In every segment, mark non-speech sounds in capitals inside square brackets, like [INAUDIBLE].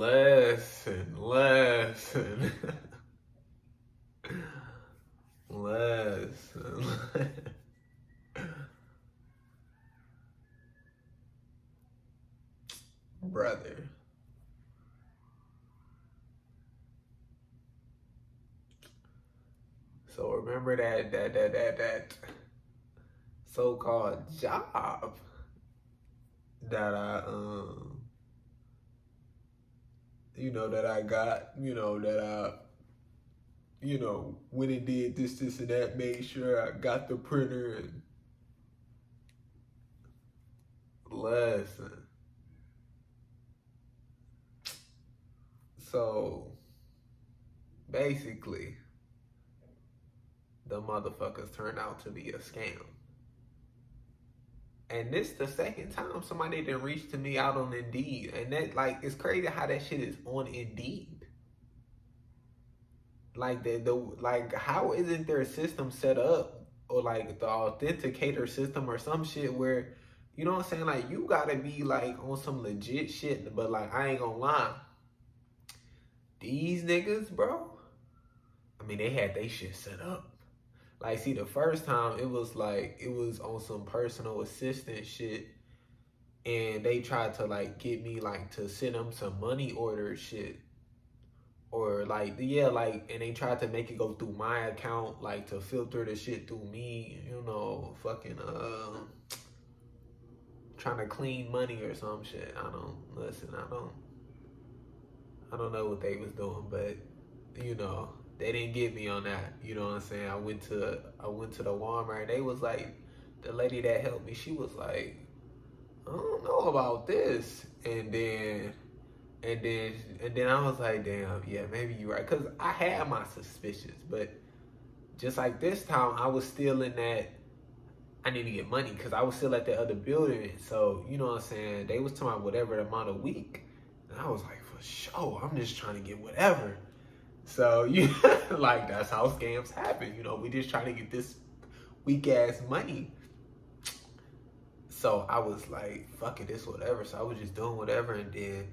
Listen, [LAUGHS] listen. listen. Brother. So remember that that that that that so-called job that I um you know that I got, you know that I you know went and did this this and that, made sure I got the printer and listen. So basically the motherfuckers turned out to be a scam. And this the second time somebody didn't reach to me out on Indeed. And that like it's crazy how that shit is on Indeed. Like the the like how isn't there a system set up or like the authenticator system or some shit where you know what I'm saying? Like you gotta be like on some legit shit, but like I ain't gonna lie. These niggas, bro. I mean they had they shit set up. Like, see, the first time it was like it was on some personal assistant shit, and they tried to like get me like to send them some money order shit, or like yeah, like, and they tried to make it go through my account, like to filter the shit through me, you know, fucking uh, trying to clean money or some shit. I don't listen. I don't. I don't know what they was doing, but you know they didn't get me on that. You know what I'm saying? I went to I went to the Walmart. They was like, the lady that helped me, she was like, I don't know about this. And then and then and then I was like, damn, yeah, maybe you're right. Cause I had my suspicions, but just like this time, I was still in that. I need to get money because I was still at the other building. So you know what I'm saying? They was talking about whatever amount a week, and I was like, for sure, I'm just trying to get whatever. So you [LAUGHS] like that's how scams happen. You know, we just trying to get this weak ass money. So I was like, fuck it, this whatever. So I was just doing whatever, and then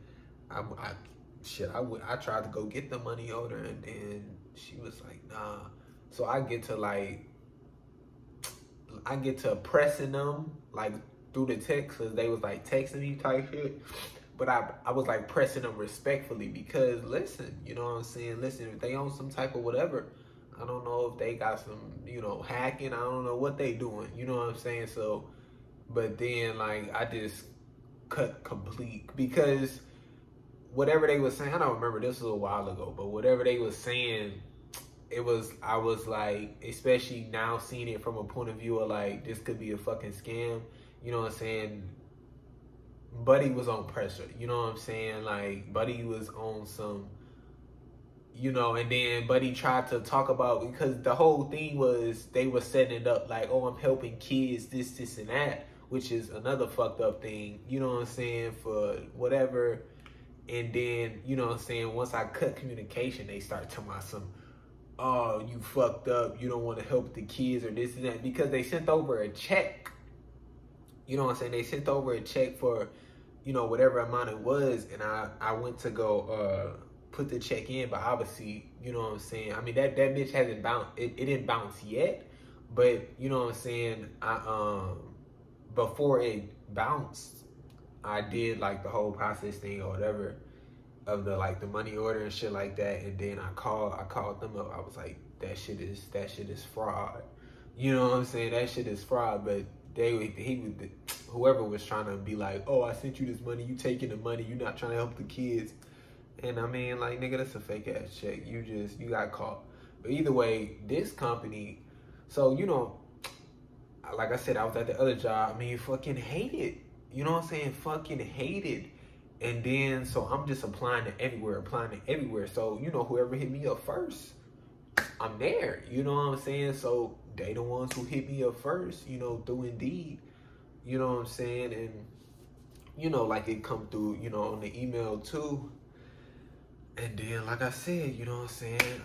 I, I shit, I would I tried to go get the money order, and then she was like, nah. So I get to like, I get to pressing them like through the text, cause they was like texting me type shit but I I was like pressing them respectfully because listen, you know what I'm saying? Listen, if they own some type of whatever, I don't know if they got some, you know, hacking. I don't know what they doing. You know what I'm saying? So, but then like I just cut complete because whatever they was saying, I don't remember. This was a while ago, but whatever they was saying, it was I was like, especially now seeing it from a point of view of like this could be a fucking scam. You know what I'm saying? Buddy was on pressure. You know what I'm saying? Like Buddy was on some you know, and then Buddy tried to talk about because the whole thing was they were setting it up like, oh, I'm helping kids, this, this, and that, which is another fucked up thing. You know what I'm saying? For whatever, and then you know what I'm saying. Once I cut communication, they start telling me some, oh, you fucked up. You don't want to help the kids or this and that because they sent over a check. You know what I'm saying? They sent over a check for you know, whatever amount it was, and I I went to go uh put the check in, but obviously, you know what I'm saying. I mean that that bitch hasn't bounced. It, it didn't bounce yet, but you know what I'm saying. I um before it bounced, I did like the whole process thing or whatever of the like the money order and shit like that, and then I called I called them up. I was like, that shit is that shit is fraud. You know what I'm saying? That shit is fraud, but they he would whoever was trying to be like, oh, I sent you this money, you taking the money, you not trying to help the kids. And I mean, like, nigga, that's a fake ass check. You just, you got caught. But either way, this company, so, you know, like I said, I was at the other job. I mean, fucking hate it. You know what I'm saying? Fucking hate it. And then, so I'm just applying to everywhere, applying to everywhere. So, you know, whoever hit me up first, I'm there. You know what I'm saying? So they the ones who hit me up first, you know, through Indeed. You know what I'm saying? And you know, like it come through, you know, on the email too. And then, like I said, you know what I'm saying?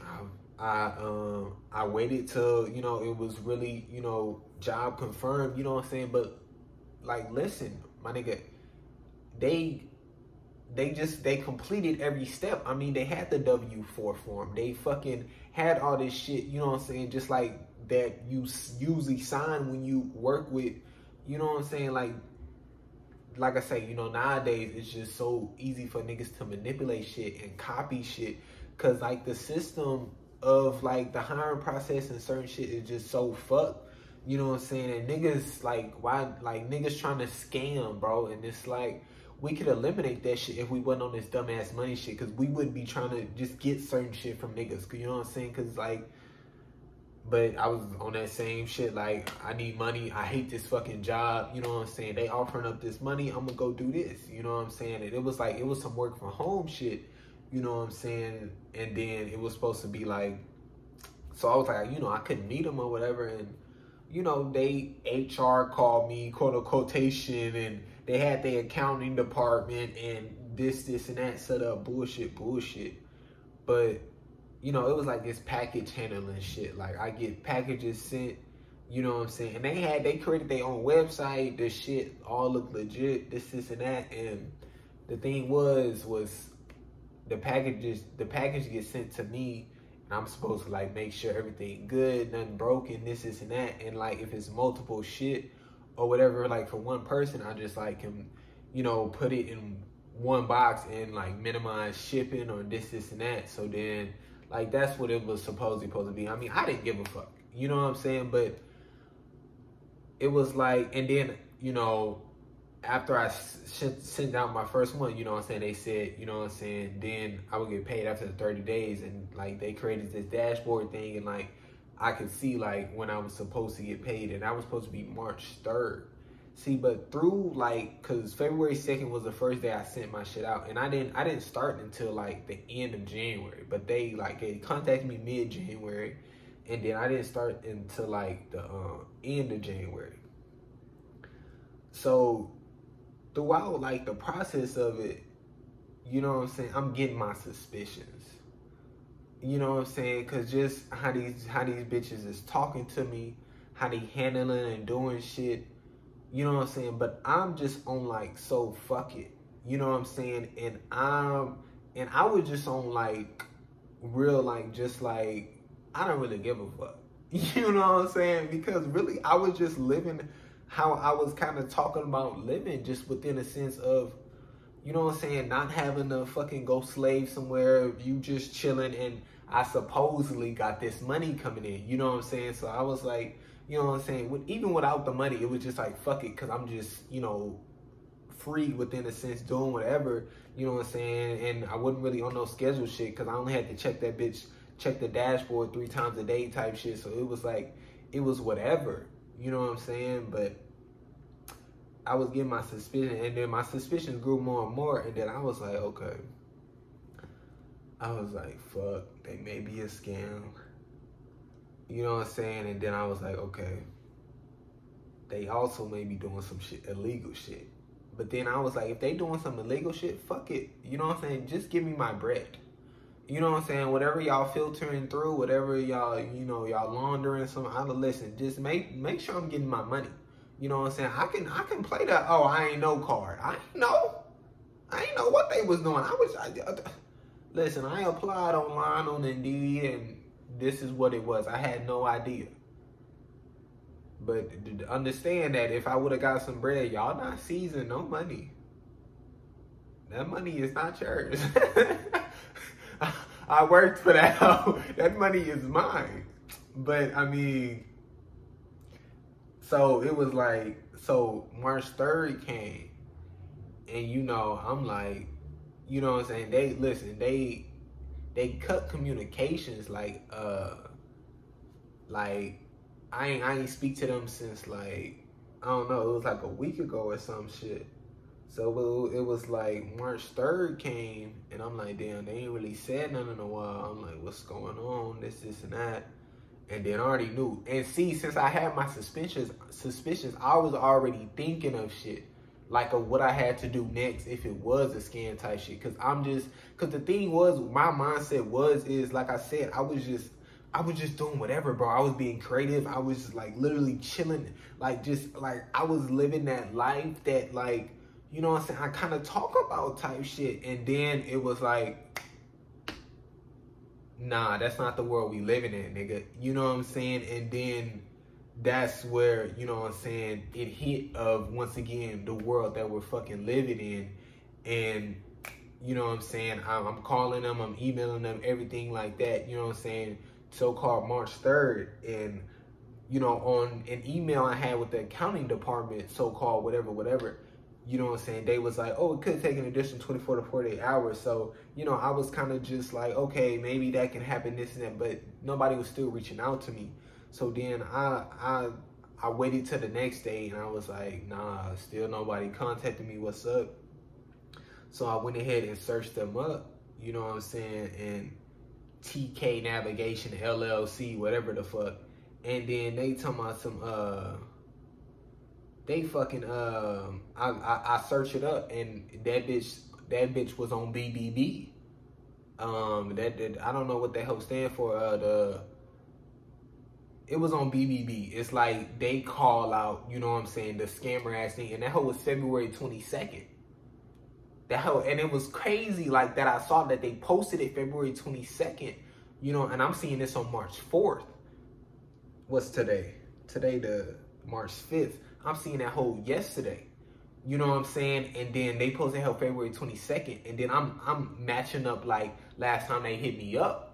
I, I um I waited till you know it was really you know job confirmed. You know what I'm saying? But like, listen, my nigga, they they just they completed every step. I mean, they had the W four form. They fucking had all this shit. You know what I'm saying? Just like that you usually sign when you work with. You know what I'm saying? Like, like I say, you know, nowadays it's just so easy for niggas to manipulate shit and copy shit, cause like the system of like the hiring process and certain shit is just so fucked. You know what I'm saying? And niggas like why like niggas trying to scam, bro. And it's like we could eliminate that shit if we wasn't on this dumbass money shit because we wouldn't be trying to just get certain shit from niggas. You know what I'm saying? Because, like, but I was on that same shit. Like, I need money. I hate this fucking job. You know what I'm saying? They offering up this money. I'm gonna go do this. You know what I'm saying? And it was like, it was some work from home shit. You know what I'm saying? And then it was supposed to be like, so I was like, you know, I couldn't meet them or whatever. And, you know, they HR called me, quote unquote, and they had their accounting department and this, this, and that set up bullshit, bullshit. But you know, it was like this package handling shit. Like I get packages sent, you know what I'm saying? And they had they created their own website. The shit all looked legit. This, this, and that. And the thing was, was the packages the package gets sent to me and I'm supposed to like make sure everything good, nothing broken, this, this, and that. And like if it's multiple shit or whatever, like for one person, I just like can, you know, put it in one box and like minimize shipping or this, this, and that. So then, like that's what it was supposedly supposed to be. I mean, I didn't give a fuck, you know what I'm saying? But it was like, and then you know, after I sent out my first one, you know what I'm saying, they said, you know what I'm saying, then I would get paid after the 30 days. And like they created this dashboard thing and like I could see like when I was supposed to get paid, and I was supposed to be March third. See, but through like, cause February second was the first day I sent my shit out, and I didn't I didn't start until like the end of January. But they like they contacted me mid January, and then I didn't start until like the uh, end of January. So throughout like the process of it, you know what I'm saying, I'm getting my suspicions. You know what I'm saying? Cause just how these how these bitches is talking to me, how they handling and doing shit. You know what I'm saying? But I'm just on like so fuck it. You know what I'm saying? And I'm and I was just on like real like just like I don't really give a fuck. [LAUGHS] You know what I'm saying? Because really I was just living how I was kind of talking about living just within a sense of you know what I'm saying, not having to fucking go slave somewhere, you just chilling and I supposedly got this money coming in. You know what I'm saying? So I was like, you know what I'm saying? Even without the money, it was just like, fuck it, because I'm just, you know, free within a sense, doing whatever, you know what I'm saying? And I wasn't really on no schedule shit because I only had to check that bitch, check the dashboard three times a day type shit. So it was like, it was whatever, you know what I'm saying? But I was getting my suspicion, and then my suspicions grew more and more, and then I was like, okay. I was like, fuck, they may be a scam. You know what I'm saying? And then I was like, okay, they also may be doing some shit, illegal shit. But then I was like, if they doing some illegal shit, fuck it. You know what I'm saying? Just give me my bread. You know what I'm saying? Whatever y'all filtering through, whatever y'all, you know, y'all laundering some, I listen, just make make sure I'm getting my money. You know what I'm saying? I can I can play that, oh, I ain't no card. I ain't know. I ain't know what they was doing. I was I, Listen, I applied online on Indeed, and this is what it was. I had no idea. But understand that if I would have got some bread, y'all not seizing no money. That money is not yours. [LAUGHS] I worked for that. that money is mine. But I mean, so it was like, so March 3rd came, and you know, I'm like, you know what I'm saying? They listen, they they cut communications like uh like I ain't I ain't speak to them since like I don't know, it was like a week ago or some shit. So it was like March 3rd came, and I'm like, damn, they ain't really said nothing in a while. I'm like, what's going on? This, this, and that. And then I already knew. And see, since I had my suspicions, suspicions, I was already thinking of shit like of what I had to do next if it was a scam type shit. Cause I'm just, cause the thing was, my mindset was, is like I said, I was just, I was just doing whatever, bro. I was being creative. I was like literally chilling, like just like I was living that life that like, you know what I'm saying? I kind of talk about type shit. And then it was like, nah, that's not the world we living in, nigga. You know what I'm saying? And then that's where, you know what I'm saying, it hit of once again the world that we're fucking living in. And you know what I'm saying? I'm, I'm, calling them, I'm emailing them, everything like that, you know what I'm saying? So called March 3rd. And, you know, on an email I had with the accounting department, so called whatever, whatever, you know what I'm saying? They was like, oh, it could take an additional 24 to 48 hours. So, you know, I was kind of just like, okay, maybe that can happen, this and that, but nobody was still reaching out to me. So then I, I, I waited till the next day and I was like, nah, still nobody contacted me. What's up? So I went ahead and searched them up, you know what I'm saying? And TK Navigation LLC, whatever the fuck. And then they talking about some, uh, they fucking um I, I I search it up and that bitch that bitch was on BBB. Um that, that I don't know what the hell stand for uh the it was on BBB. It's like they call out, you know what I'm saying, the scammer ass thing and that whole was February 22nd. That whole, and it was crazy like that I saw that they posted it February 22nd, you know, and I'm seeing this on March 4th. What's today? Today the March 5th. I'm seeing that whole yesterday. You know what I'm saying? And then they posted hell February 22nd. And then I'm I'm matching up like last time they hit me up.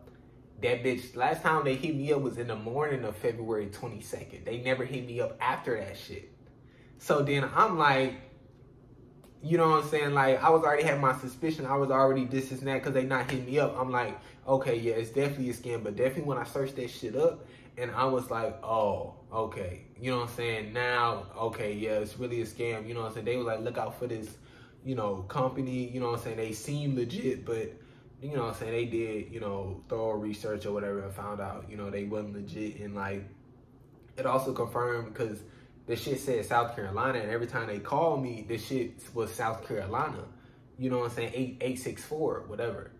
That bitch, last time they hit me up was in the morning of February 22nd. They never hit me up after that shit. So then I'm like, you know what I'm saying? Like I was already having my suspicion. I was already this and that because they not hitting me up. I'm like, okay, yeah, it's definitely a scam. But definitely when I searched that shit up, and I was like, oh, okay. You know what I'm saying? Now, okay, yeah, it's really a scam. You know what I'm saying? They was like, look out for this, you know, company. You know what I'm saying? They seem legit, but you know what I'm saying? They did, you know, thorough research or whatever and found out, you know, they wasn't legit. And like, it also confirmed because the shit said South Carolina, and every time they called me, the shit was South Carolina. You know what I'm saying? Eight eight six four, whatever.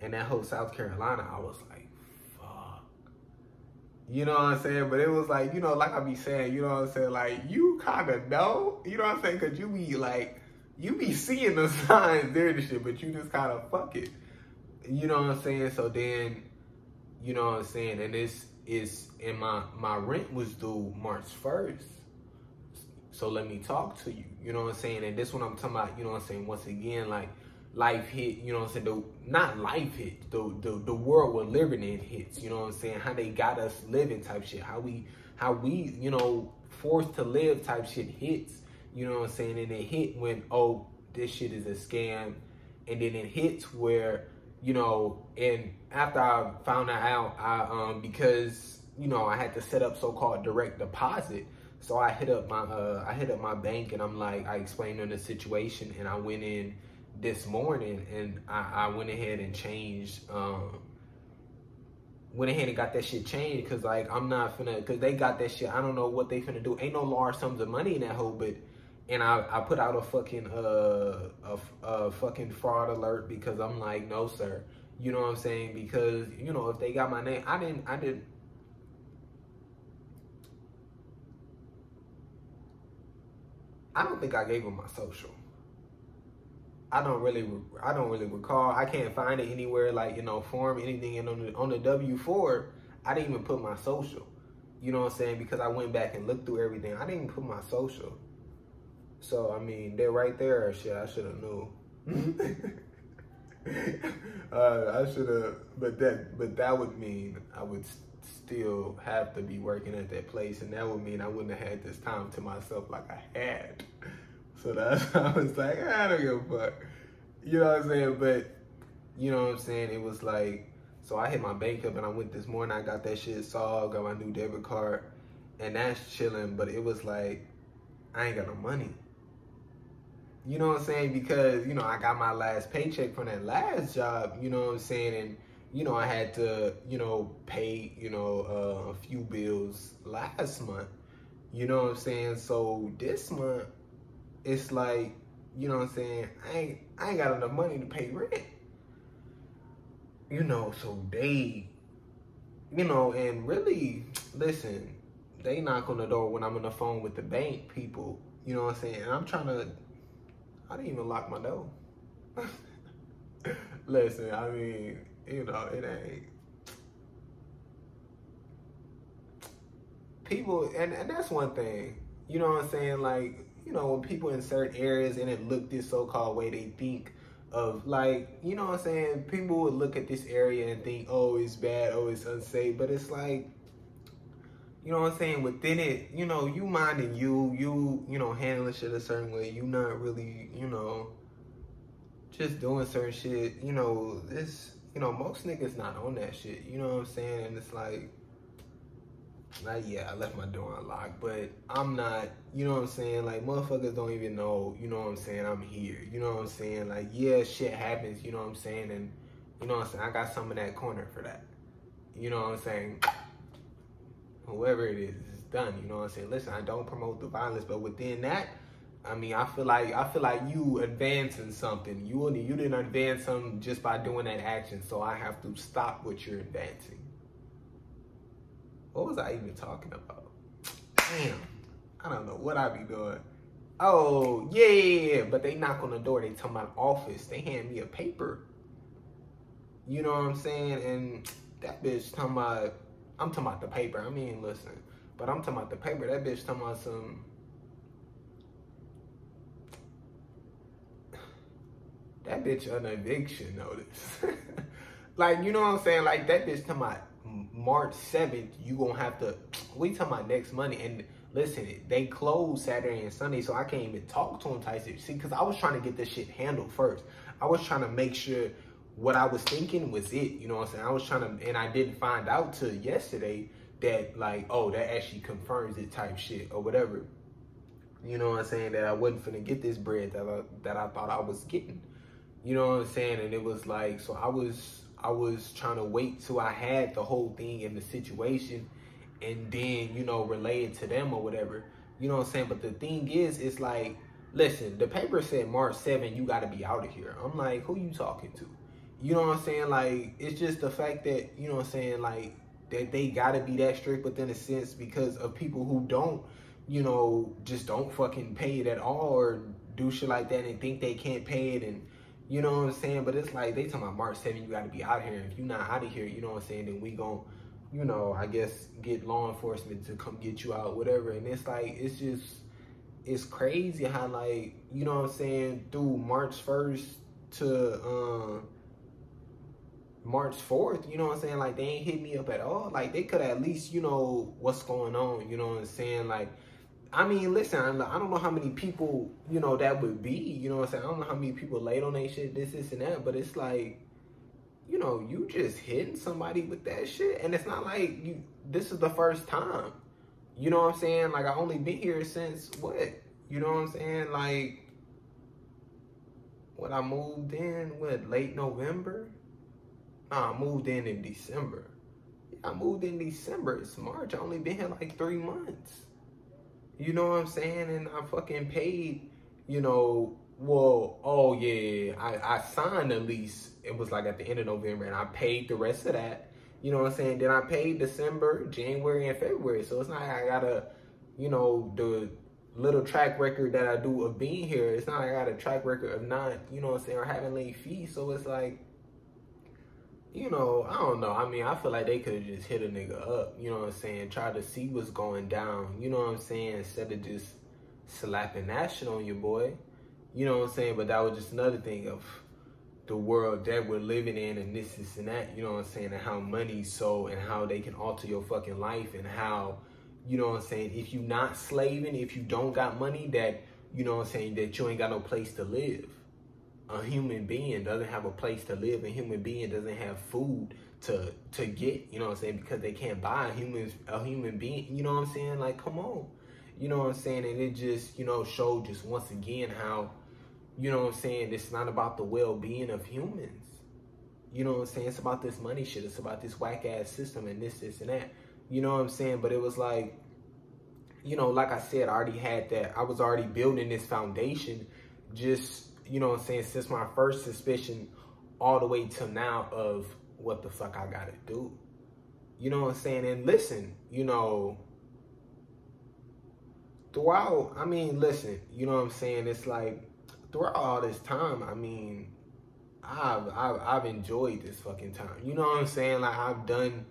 And that whole South Carolina, I was like, fuck. you know what I'm saying? But it was like, you know, like I be saying, you know what I'm saying? Like, you kind of know, you know what I'm saying? Because you be like, you be seeing the [LAUGHS] signs there and shit, but you just kind of fuck it. You know what I'm saying? So then, you know what I'm saying? And this is, and my, my rent was due March 1st. So let me talk to you. You know what I'm saying? And this one I'm talking about, you know what I'm saying? Once again, like, life hit, you know what I'm saying? The, not life hit, the, the the world we're living in hits, you know what I'm saying? How they got us living type shit. How we how we, you know, forced to live type shit hits, you know what I'm saying? And it hit when, oh, this shit is a scam. And then it hits where, you know, and after I found that out, I um because, you know, I had to set up so-called direct deposit. So I hit up my uh I hit up my bank and I'm like I explained them the situation and I went in this morning and I, I went ahead and changed um went ahead and got that shit changed because like I'm not finna because they got that shit I don't know what they finna do ain't no large sums of money in that hole but and I, I put out a fucking uh a, a fucking fraud alert because I'm like no sir you know what I'm saying because you know if they got my name I didn't I didn't I don't think I gave them my social I don't really, I don't really recall. I can't find it anywhere, like you know, form anything. And on the on the W four, I didn't even put my social. You know what I'm saying? Because I went back and looked through everything. I didn't put my social. So I mean, they're right there. Shit, I should have knew. [LAUGHS] uh, I should have, but that, but that would mean I would still have to be working at that place, and that would mean I wouldn't have had this time to myself like I had. So that's [LAUGHS] I was like, I don't give a fuck. You know what I'm saying? But you know what I'm saying? It was like, so I hit my bank up and I went this morning. I got that shit solved, got my new debit card, and that's chilling. But it was like, I ain't got no money. You know what I'm saying? Because you know I got my last paycheck from that last job. You know what I'm saying? And you know I had to you know pay you know uh, a few bills last month. You know what I'm saying? So this month it's like, you know what I'm saying? I ain't I ain't got enough money to pay rent. You know, so they you know, and really, listen, they knock on the door when I'm on the phone with the bank people, you know what I'm saying? And I'm trying to I didn't even lock my door. Listen, I mean, you know, it ain't. People, and, and that's one thing, you know what I'm saying? Like, you know, when people in certain areas and it look this so called way, they think of like, you know what I'm saying? People would look at this area and think, oh, it's bad, oh, it's unsafe. But it's like, you know what I'm saying? Within it, you know, you minding you, you, you know, handling shit a certain way. You not really, you know, just doing certain shit. You know, this, you know, most niggas not on that shit. You know what I'm saying? And it's like, like, yeah, I left my door unlocked, but I'm not, you know what I'm saying? Like, motherfuckers don't even know, you know what I'm saying? I'm here. You know what I'm saying? Like, yeah, shit happens, you know what I'm saying? And, you know what I'm saying? I got some in that corner for that. You know what I'm saying? Whoever it is, it's done. You know what I'm saying? Listen, I don't promote the violence, but within that, I mean, I feel like I feel like you advancing something. You only you didn't advance something just by doing that action, so I have to stop what you're advancing. What was I even talking about? Damn, I don't know what I be doing. Oh yeah, but they knock on the door. They tell my office. They hand me a paper. You know what I'm saying? And that bitch talking about I'm talking about the paper. I mean, listen, but I'm talking about the paper. That bitch talking about some. That bitch an eviction notice. [LAUGHS] like, you know what I'm saying? Like that bitch talking about March 7th, you gonna have to [TSK] we talking about next Monday and listen, they close Saturday and Sunday, so I can't even talk to them shit. See, because I was trying to get this shit handled first. I was trying to make sure what I was thinking was it. You know what I'm saying? I was trying to, and I didn't find out till yesterday that like, oh, that actually confirms it type shit or whatever. You know what I'm saying? That I wasn't finna get this bread that I, that I thought I was getting. You know what I'm saying? And it was like, so I was I was trying to wait till I had the whole thing in the situation, and then you know relay it to them or whatever. You know what I'm saying? But the thing is, it's like, listen, the paper said March 7, you got to be out of here. I'm like, who you talking to? You know what I'm saying? Like, it's just the fact that, you know what I'm saying, like, that they gotta be that strict within a sense because of people who don't, you know, just don't fucking pay it at all or do shit like that and think they can't pay it and you know what I'm saying? But it's like they talking about March 7, you gotta be out here. If you're not out of here, you know what I'm saying, then we gonna, you know, I guess get law enforcement to come get you out, whatever. And it's like it's just it's crazy how like, you know what I'm saying, through March 1st to um March 4th, you know what I'm saying? Like they ain't hit me up at all. Like they could at least, you know, what's going on, you know what I'm saying? Like I mean, listen, I don't know how many people, you know, that would be, you know what I'm saying? I don't know how many people laid on that shit, this, this, and that, but it's like, you know, you just hitting somebody with that shit. And it's not like you, this is the first time. You know what I'm saying? Like, I only been here since what? You know what I'm saying? Like, when I moved in, what, late November? I moved in in December. I moved in December. It's March. I only been here like three months. You know what I'm saying? And I fucking paid, you know, well, oh yeah, I, I signed the lease. It was like at the end of November and I paid the rest of that. You know what I'm saying? Then I paid December, January, and February. So it's not like I gotta, you know, the little track record that I do of being here. It's not like I got a track record of not, you know what I'm saying, or having late fees. So it's like, you know, I don't know. I mean, I feel like they could have just hit a nigga up, you know what I'm saying? Try to see what's going down, you know what I'm saying? Instead of just slapping that shit on your boy, you know what I'm saying? But that was just another thing of the world that we're living in and this, this, and that, you know what I'm saying? And how money's so, and how they can alter your fucking life, and how, you know what I'm saying? If you not slaving, if you don't got money, that, you know what I'm saying, that you ain't got no place to live a human being doesn't have a place to live, a human being doesn't have food to to get, you know what I'm saying, because they can't buy a human a human being, you know what I'm saying? Like, come on. You know what I'm saying? And it just, you know, showed just once again how, you know what I'm saying, it's not about the well being of humans. You know what I'm saying? It's about this money shit. It's about this whack ass system and this, this, and that. You know what I'm saying? But it was like, you know, like I said, I already had that. I was already building this foundation just you know what I'm saying, since my first suspicion all the way to now of what the fuck I gotta do. You know what I'm saying? And listen, you know, throughout, I mean, listen, you know what I'm saying? It's like throughout all this time, I mean, I've, I've I've enjoyed this fucking time. You know what I'm saying? Like I've done,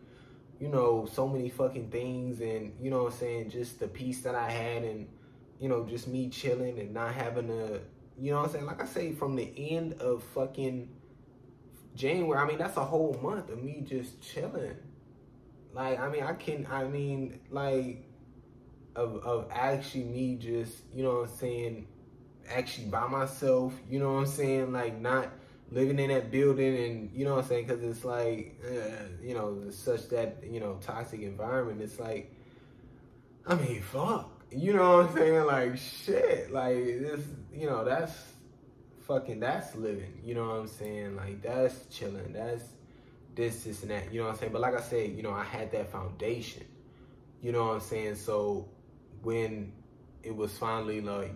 you know, so many fucking things, and you know what I'm saying. Just the peace that I had, and you know, just me chilling and not having to, you know what I'm saying. Like I say, from the end of fucking January, I mean that's a whole month of me just chilling. Like I mean, I can, I mean, like of of actually me just, you know what I'm saying, actually by myself. You know what I'm saying, like not living in that building and you know what I'm saying because it's like uh, you know such that you know toxic environment it's like I mean fuck you know what I'm saying? Like shit. Like this you know that's fucking that's living. You know what I'm saying? Like that's chilling. That's this this and that. You know what I'm saying? But like I said you know I had that foundation. You know what I'm saying? So when it was finally like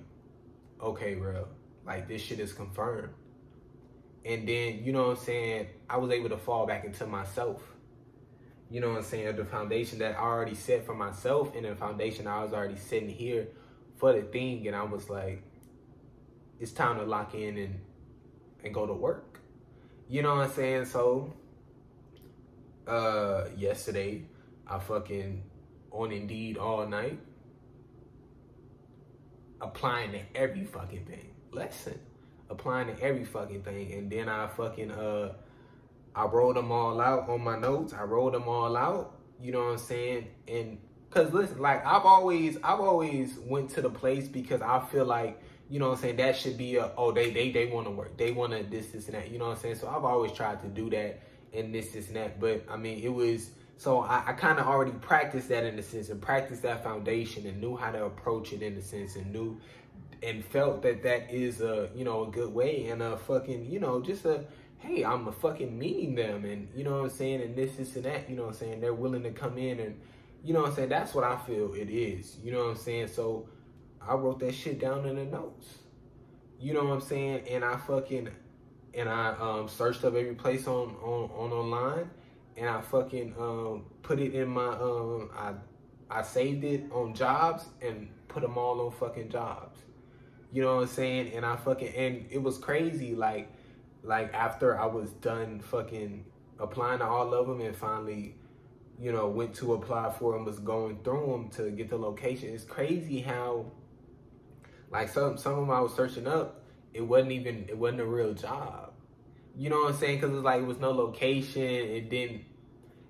okay bro like this shit is confirmed. And then, you know what I'm saying, I was able to fall back into myself. You know what I'm saying? The foundation that I already set for myself and the foundation I was already sitting here for the thing. And I was like, it's time to lock in and and go to work. You know what I'm saying? So uh yesterday I fucking on Indeed all night applying to every fucking thing. Listen, applying to every fucking thing. And then I fucking uh I wrote them all out on my notes. I wrote them all out. You know what I'm saying? And cause listen, like I've always I've always went to the place because I feel like you know what I'm saying that should be a oh they they they want to work they want to this this and that you know what I'm saying so I've always tried to do that and this this and that but I mean it was so I, I kind of already practiced that in a sense and practiced that foundation and knew how to approach it in a sense and knew and felt that that is a you know a good way and a fucking you know just a hey I'm a fucking meeting them and you know what I'm saying and this this and that you know what I'm saying they're willing to come in and you know what I'm saying that's what I feel it is you know what I'm saying so I wrote that shit down in the notes you know what I'm saying and I fucking and I um, searched up every place on on on online and I fucking um, put it in my um I I saved it on jobs and put them all on fucking jobs you know what I'm saying? And I fucking and it was crazy. Like like after I was done fucking applying to all of them and finally, you know, went to apply for them, was going through them to get the location. It's crazy how like some some of them I was searching up, it wasn't even it wasn't a real job. You know what I'm saying? Because it's like it was no location. It didn't,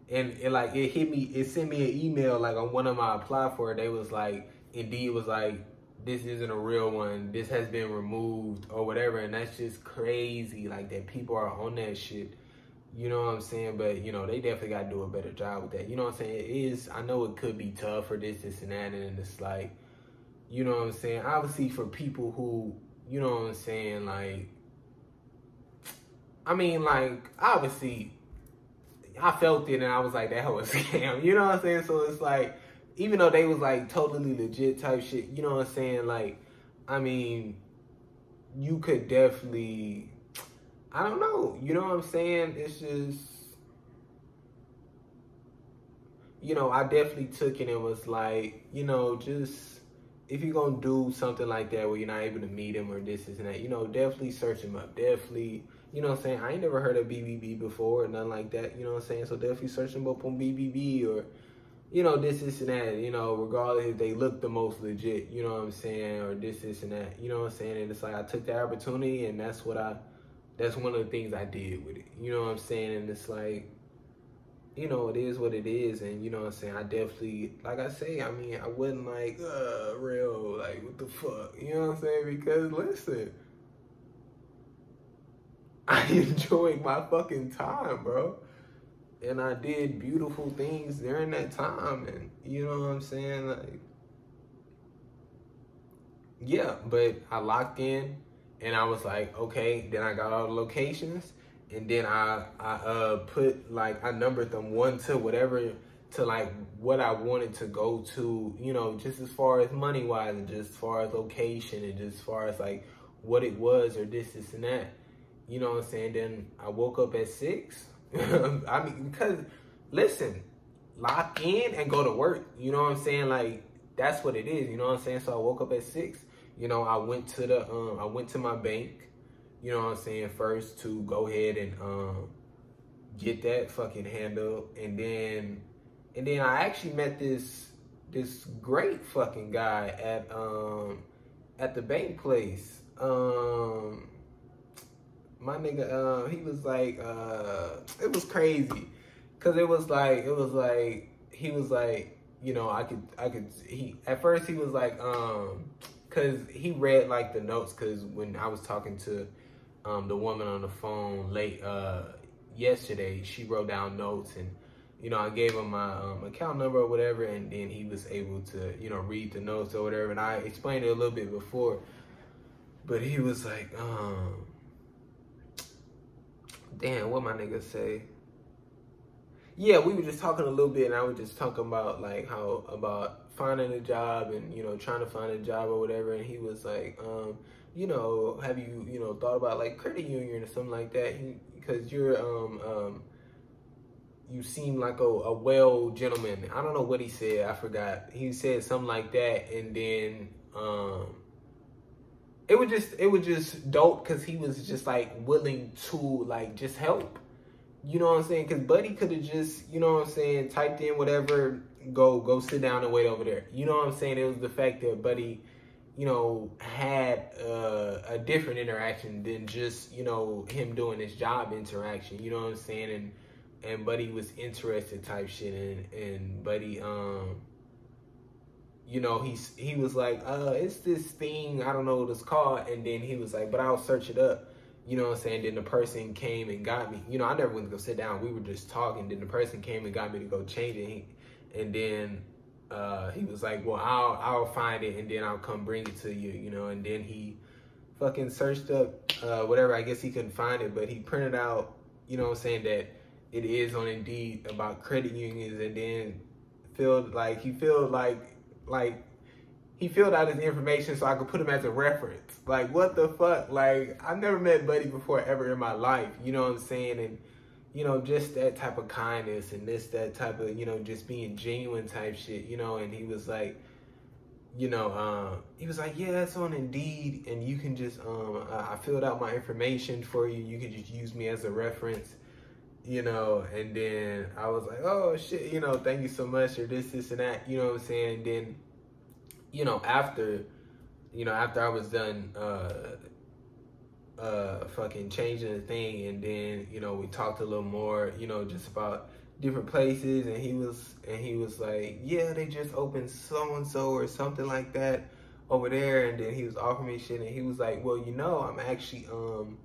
and it like it hit me. It sent me an email like on one of my apply for. They was like Indeed was like this isn't a real one. This has been removed or whatever. And that's just crazy. Like that people are on that shit. You know what I'm saying? But you know, they definitely gotta do a better job with that. You know what I'm saying? It is I know it could be tough for this, this and that, and it's like, you know what I'm saying? Obviously for people who, you know what I'm saying, like I mean, like, obviously I felt it and I was like, that was a [LAUGHS] scam. You know what I'm saying? So it's like even though they was like totally legit type shit, you know what I'm saying? Like, I mean, you could definitely, I don't know, you know what I'm saying? It's just, you know, I definitely took it and was like, you know, just if you're gonna do something like that where you're not able to meet him or this, this and that, you know, definitely search him up. Definitely, you know what I'm saying? I ain't never heard of BBB before or nothing like that, you know what I'm saying? So definitely search him up on BBB or you know, this, this, and that, you know, regardless if they look the most legit, you know what I'm saying, or this, this, and that, you know what I'm saying? And it's like I took the opportunity, and that's what I, that's one of the things I did with it, you know what I'm saying? And it's like, you know, it is what it is, and you know what I'm saying? I definitely, like I say, I mean, I wasn't like, uh, real, like, what the fuck, you know what I'm saying? Because, listen, [LAUGHS] I enjoyed my fucking time, bro and I did beautiful things during that time, and you know what I'm saying, like, yeah. But I locked in, and I was like, okay. Then I got all the locations, and then I I uh put like I numbered them one to whatever to like what I wanted to go to, you know, just as far as money wise, and just as far as location, and just as far as like what it was or this, this, and that. You know what I'm saying? Then I woke up at six [LAUGHS] I mean, because listen, lock in and go to work. You know what I'm saying? Like that's what it is. You know what I'm saying? So I woke up at six. you know, I went to the um I went to my bank, you know what I'm saying, first to go ahead and um get that fucking handle and then and then I actually met this this great fucking guy at um at the bank place. Um my nigga uh he was like uh it was crazy cuz it was like it was like he was like you know I could I could he at first he was like um cuz he read like the notes cuz when I was talking to um the woman on the phone late uh yesterday she wrote down notes and you know, I gave him my um, account number or whatever, and then he was able to, you know, read the notes or whatever. And I explained it a little bit before, but he was like, um, damn, what my nigga say? Yeah, we were just talking a little bit, and I was just talking about like how about finding a job and you know trying to find a job or whatever. And he was like, um, you know, have you you know thought about like credit union or something like that? Because you're um um you seem like a, a well gentleman. I don't know what he said. I forgot. He said something like that, and then um, it was just it was just dope because he was just like willing to like just help. You know what I'm saying? Because Buddy could have just you know what I'm saying typed in whatever, go go sit down and wait over there. You know what I'm saying? It was the fact that Buddy. You know, had uh, a different interaction than just you know him doing his job interaction. You know what I'm saying? And and Buddy was interested type shit and and Buddy um you know he's he was like uh it's this thing I don't know what it's called. And then he was like but I'll search it up. You know what I'm saying? Then the person came and got me. You know I never went to go sit down. We were just talking. Then the person came and got me to go change it. And then uh he was like well I'll I'll find it and then I'll come bring it to you you know. And then he fucking searched up uh whatever I guess he couldn't find it but he printed out you know what I'm saying that it is on Indeed about credit unions, and then filled like he filled like like he filled out his information so I could put him as a reference. Like what the fuck? Like I've never met Buddy before ever in my life. You know what I'm saying? And you know just that type of kindness and this that type of you know just being genuine type shit. You know, and he was like. You know, um, he was like, "Yeah, it's on Indeed, and you can just um, I filled out my information for you. You can just use me as a reference." You know, and then I was like, oh shit, you know, thank you so much, or this, this, and that, you know what I'm saying? And then, you know, after, you know, after I was done, uh, uh, fucking changing the thing, and then, you know, we talked a little more, you know, just about different places, and he was, and he was like, yeah, they just opened so and so or something like that over there, and then he was offering me shit, and he was like, well, you know, I'm actually, um,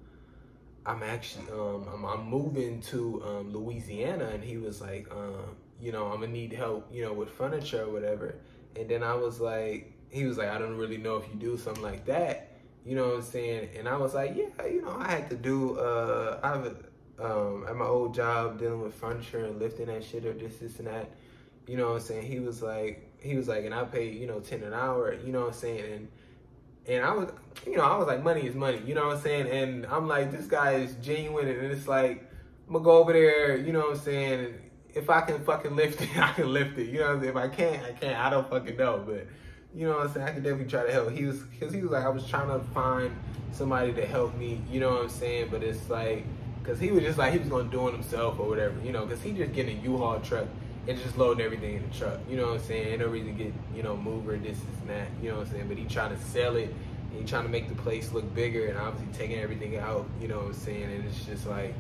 I'm actually um I'm, I'm moving to um, Louisiana and he was like um you know I'm gonna need help you know with furniture or whatever. And then I was like he was like I don't really know if you do something like that you know what I'm saying? And I was like yeah you know I had to do uh I have um at my old job dealing with furniture and lifting that shit or this this and that you know what I'm saying? He was like he was like and I pay you know 10 an hour you know what I'm saying? And and I was, you know, I was like, money is money, you know what I'm saying? And I'm like, this guy is genuine, and it's like, I'm gonna go over there, you know what I'm saying? If I can fucking lift it, [LAUGHS] I can lift it. You know what I'm saying? If I can't, I can't. I don't fucking know, but you know what I'm saying? I can definitely try to help. He was, cause he was like, I was trying to find somebody to help me, you know what I'm saying? But it's like, cause he was just like, he was gonna do it himself or whatever, you know, cause he just getting a U-Haul truck and just loading everything in the truck. You know what I'm saying? Ain't no reason to get, you know, mover, this, and that. You know what I'm saying? But he trying to sell it and he trying to make the place look bigger and obviously taking everything out, you know what I'm saying? And it's just like,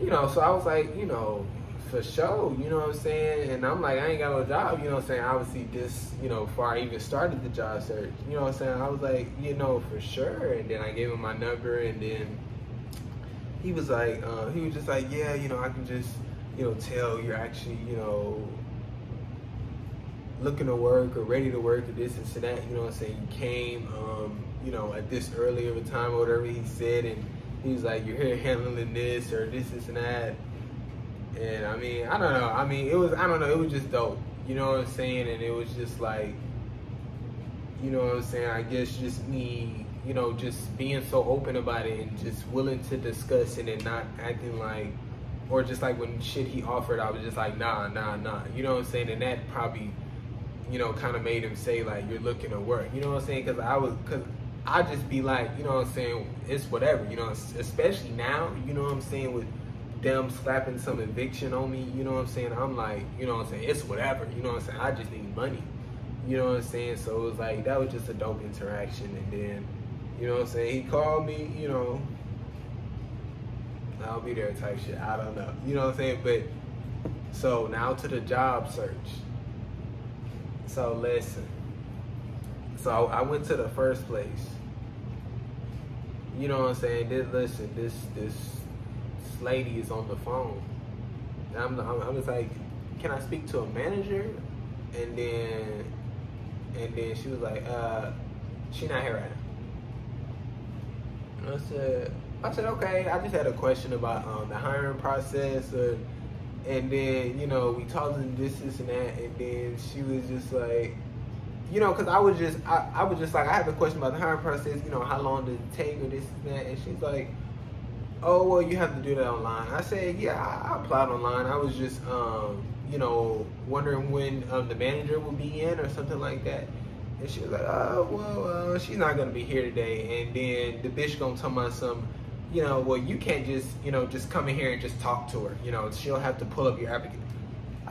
you know, so I was like, you know, for sure, you know what I'm saying? And I'm like, I ain't got no job, you know what I'm saying? Obviously, this, you know, before I even started the job search, you know what I'm saying? I was like, you know, for sure. And then I gave him my number, and then he was like, uh, he was just like, yeah, you know, I can just, you know, tell you're actually, you know, looking to work or ready to work or this and so that, you know what I'm saying? You came, um, you know, at this early of a time or whatever he said, and he was like, you're here handling this or this, this and that. And I mean, I don't know. I mean, it was, I don't know, it was just dope. You know what I'm saying? And it was just like, you know what I'm saying? I guess just me, you know, just being so open about it and just willing to discuss it and not acting like, or just like when shit he offered, I was just like, nah, nah, nah. You know what I'm saying? And that probably you know, kind of made him say like, "You're looking to work." You know what I'm saying? Because I was, because I just be like, you know what I'm saying? It's whatever, you know. Especially now, you know what I'm saying with them slapping some eviction on me. You know what I'm saying? I'm like, you know what I'm saying? It's whatever. You know what I'm saying? I just need money. You know what I'm saying? So it was like that was just a dope interaction, and then, you know what I'm saying? He called me, you know. I'll be there type shit. I don't know. You know what I'm saying? But so now to the job search. So listen. So I went to the first place. You know what I'm saying? This, listen, this this lady is on the phone. And I'm, I'm, just like, can I speak to a manager? And then and then she was like, uh, she not here right now. I said, I said, okay. I just had a question about um, the hiring process. Uh, and then, you know, we talked and this, this, and that. And then she was just like, you know, because I was just, I, I was just like, I have a question about the hiring process. You know, how long does it take or this and that? And she's like, oh, well, you have to do that online. I said, yeah, I, I applied online. I was just, um, you know, wondering when um, the manager would be in or something like that. And she was like, oh, well, uh, she's not going to be here today. And then the bitch going to tell me some you know, well, you can't just, you know, just come in here and just talk to her. You know, she'll have to pull up your application.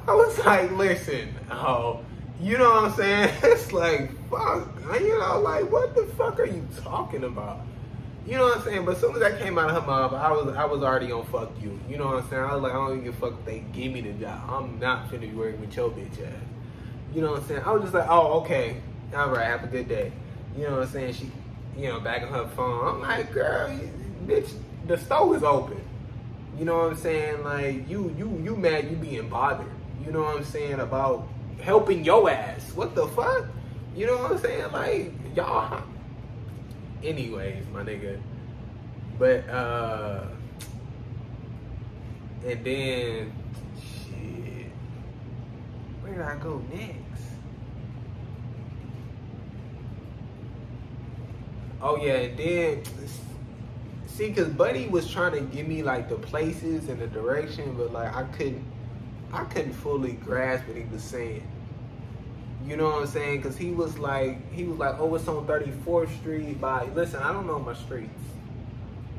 I was like, listen, oh, you know what I'm saying? [LAUGHS] It's like, fuck, you know, like, what the fuck are you talking about? You know what I'm saying? But as soon as that came out of her mouth, I was I was already on fuck you. You know what I'm saying? I was like, I don't even give a fuck if they give me the job. I'm not finna be working with your bitch ass. You know what I'm saying? I was just like, oh, okay. All right, have a good day. You know what I'm saying? She, you know, back on her phone. I'm like, girl, bitch, the store is open. You know what I'm saying? Like you, you, you mad? You being bothered? You know what I'm saying about helping your ass? What the fuck? You know what I'm saying? Like y'all. Anyways, my nigga. But uh, and then shit. Where did I go next? Oh yeah, and then see, because Buddy was trying to give me like the places and the direction, but like I couldn't, I couldn't fully grasp what he was saying. You know what I'm saying? Because he was like, he was like, oh, it's on 34th Street by. Listen, I don't know my streets.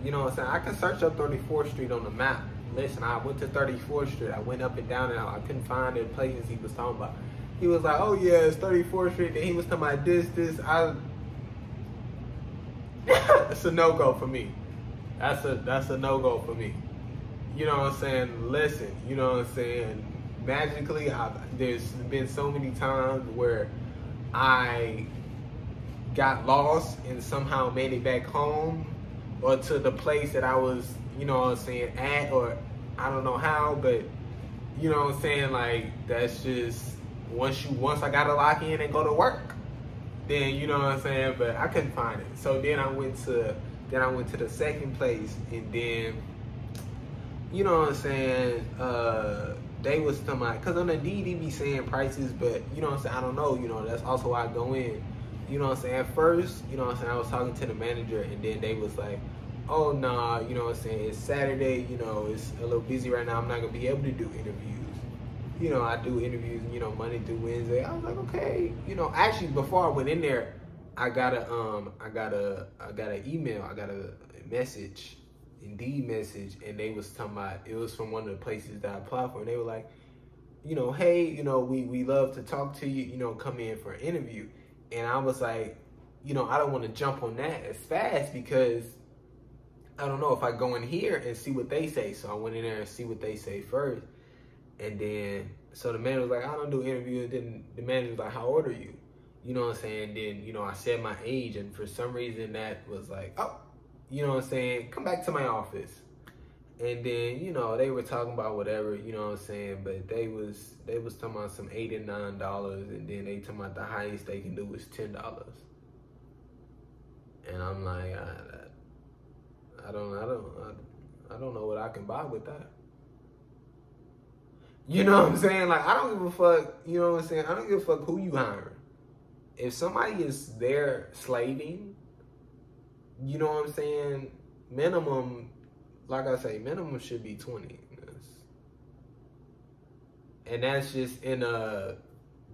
You know what I'm saying? I can search up 34th Street on the map. Listen, I went to 34th Street. I went up and down, and I couldn't find the places he was talking about. He was like, oh yeah, it's 34th Street. And he was talking about this, this. I. [LAUGHS] it's a no go for me that's a that's a no go for me. You know what I'm saying? Listen, you know what I'm saying? Magically, I've, there's been so many times where I got lost and somehow made it back home or to the place that I was, you know what I'm saying, at or I don't know how, but you know what I'm saying? Like that's just once you once I gotta lock in and go to work, then you know what I'm saying. But I couldn't find it, so then I went to then I went to the second place, and then, you know what I'm saying? Uh, they was to my, cause on the DD be saying prices, but you know what I'm saying? I don't know. You know that's also why I go in. You know what I'm saying? At first, you know what I'm saying? I was talking to the manager, and then they was like, "Oh nah, you know what I'm saying? It's Saturday. You know, it's a little busy right now. I'm not gonna be able to do interviews." You know, I do interviews, you know, Monday through Wednesday. I was like, okay, you know, actually before I went in there, I got a um I got a I got an email, I got a message, Indeed message, and they was talking about it was from one of the places that I applied for, and they were like, you know, hey, you know, we we love to talk to you, you know, come in for an interview, and I was like, you know, I don't want to jump on that as fast because I don't know if I go in here and see what they say, so I went in there and see what they say first, and then so the man was like, I don't do interviews, and then the man was like, how old are you? You know what I'm saying? Then, you know, I said my age and for some reason that was like, oh, you know what I'm saying? Come back to my office. And then, you know, they were talking about whatever, you know what I'm saying? But they was they was talking about some eight and nine dollars and then they talking about the highest they can do was ten dollars. And I'm like, I, I don't I don't I, I don't know what I can buy with that. You know what I'm saying? Like I don't give a fuck, you know what I'm saying? I don't give a fuck who you hiring if somebody is there slaving, you know what I'm saying? Minimum, like I say, minimum should be 20. And that's just in a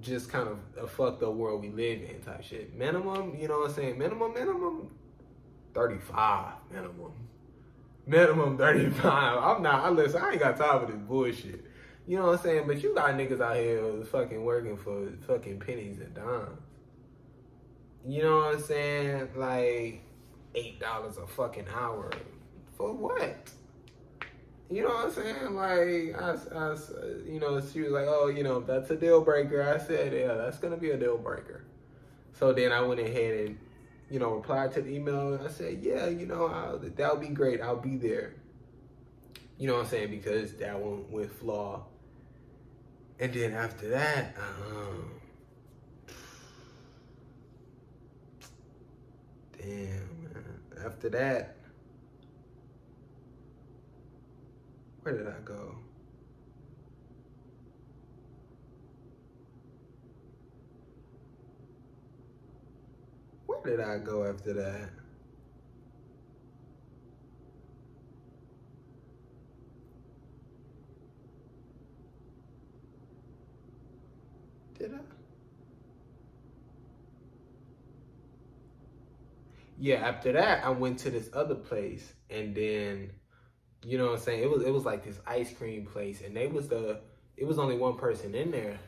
just kind of a fucked up world we live in type shit. Minimum, you know what I'm saying? Minimum, minimum, 35 minimum. Minimum 35. I'm not, I listen, I ain't got time for this bullshit. You know what I'm saying? But you got niggas out here fucking working for fucking pennies and dimes. You know what I'm saying? Like eight dollars a fucking hour. For what? You know what I'm saying? Like, I, I, you know, she was like, oh, you know, that's a deal breaker. I said, yeah, that's gonna be a deal breaker. So then I went ahead and, you know, replied to the email. I said, yeah, you know, that'll be great. I'll be there. You know what I'm saying? Because that one went flaw. And then after that, um, damn, man. After that, where did I go? Where did I go after that? Did I? Yeah, after that I went to this other place and then you know what I'm saying? It was it was like this ice cream place and they was the it was only one person in there.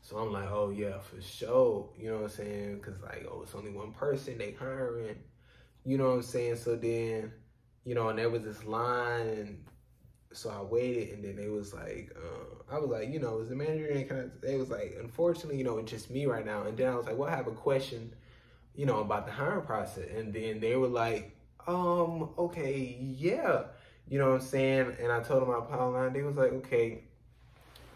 So I'm like, oh yeah, for sure. You know what I'm saying? Cause like, oh, it's only one person they hiring. You know what I'm saying? So then, you know, and there was this line and so I waited, and then they was like, uh, I was like, you know, is the manager in? Kind of, they was like, unfortunately, you know, it's just me right now. And then I was like, well, I have a question, you know, about the hiring process. And then they were like, um, okay, yeah, you know what I'm saying? And I told them I apply online. They was like, okay,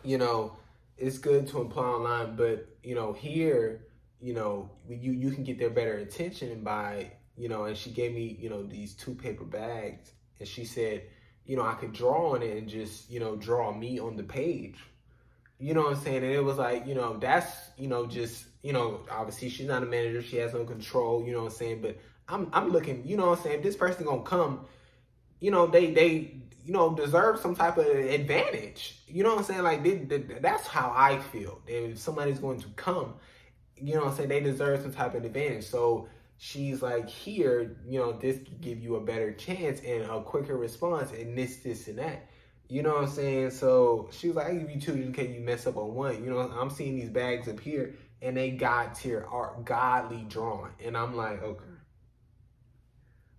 you know, it's good to apply online, but you know, here, you know, you you can get their better attention by, you know, and she gave me, you know, these two paper bags, and she said you know, I could draw on it and just, you know, draw me on the page. You know what I'm saying? And it was like, you know, that's, you know, just, you know, obviously she's not a manager, she has no control, you know what I'm saying? But I'm I'm looking, you know what I'm saying, if this person gonna come, you know, they they you know, deserve some type of advantage. You know what I'm saying? Like they, they, that's how I feel. If somebody's going to come, you know what I'm saying, they deserve some type of advantage. So she's like, here, you know, this give you a better chance and a quicker response and this, this, and that. You know what I'm saying? So she was like, I give you two in case you mess up on one. You know, I'm seeing these bags up here and they God tier are godly drawn. And I'm like, okay.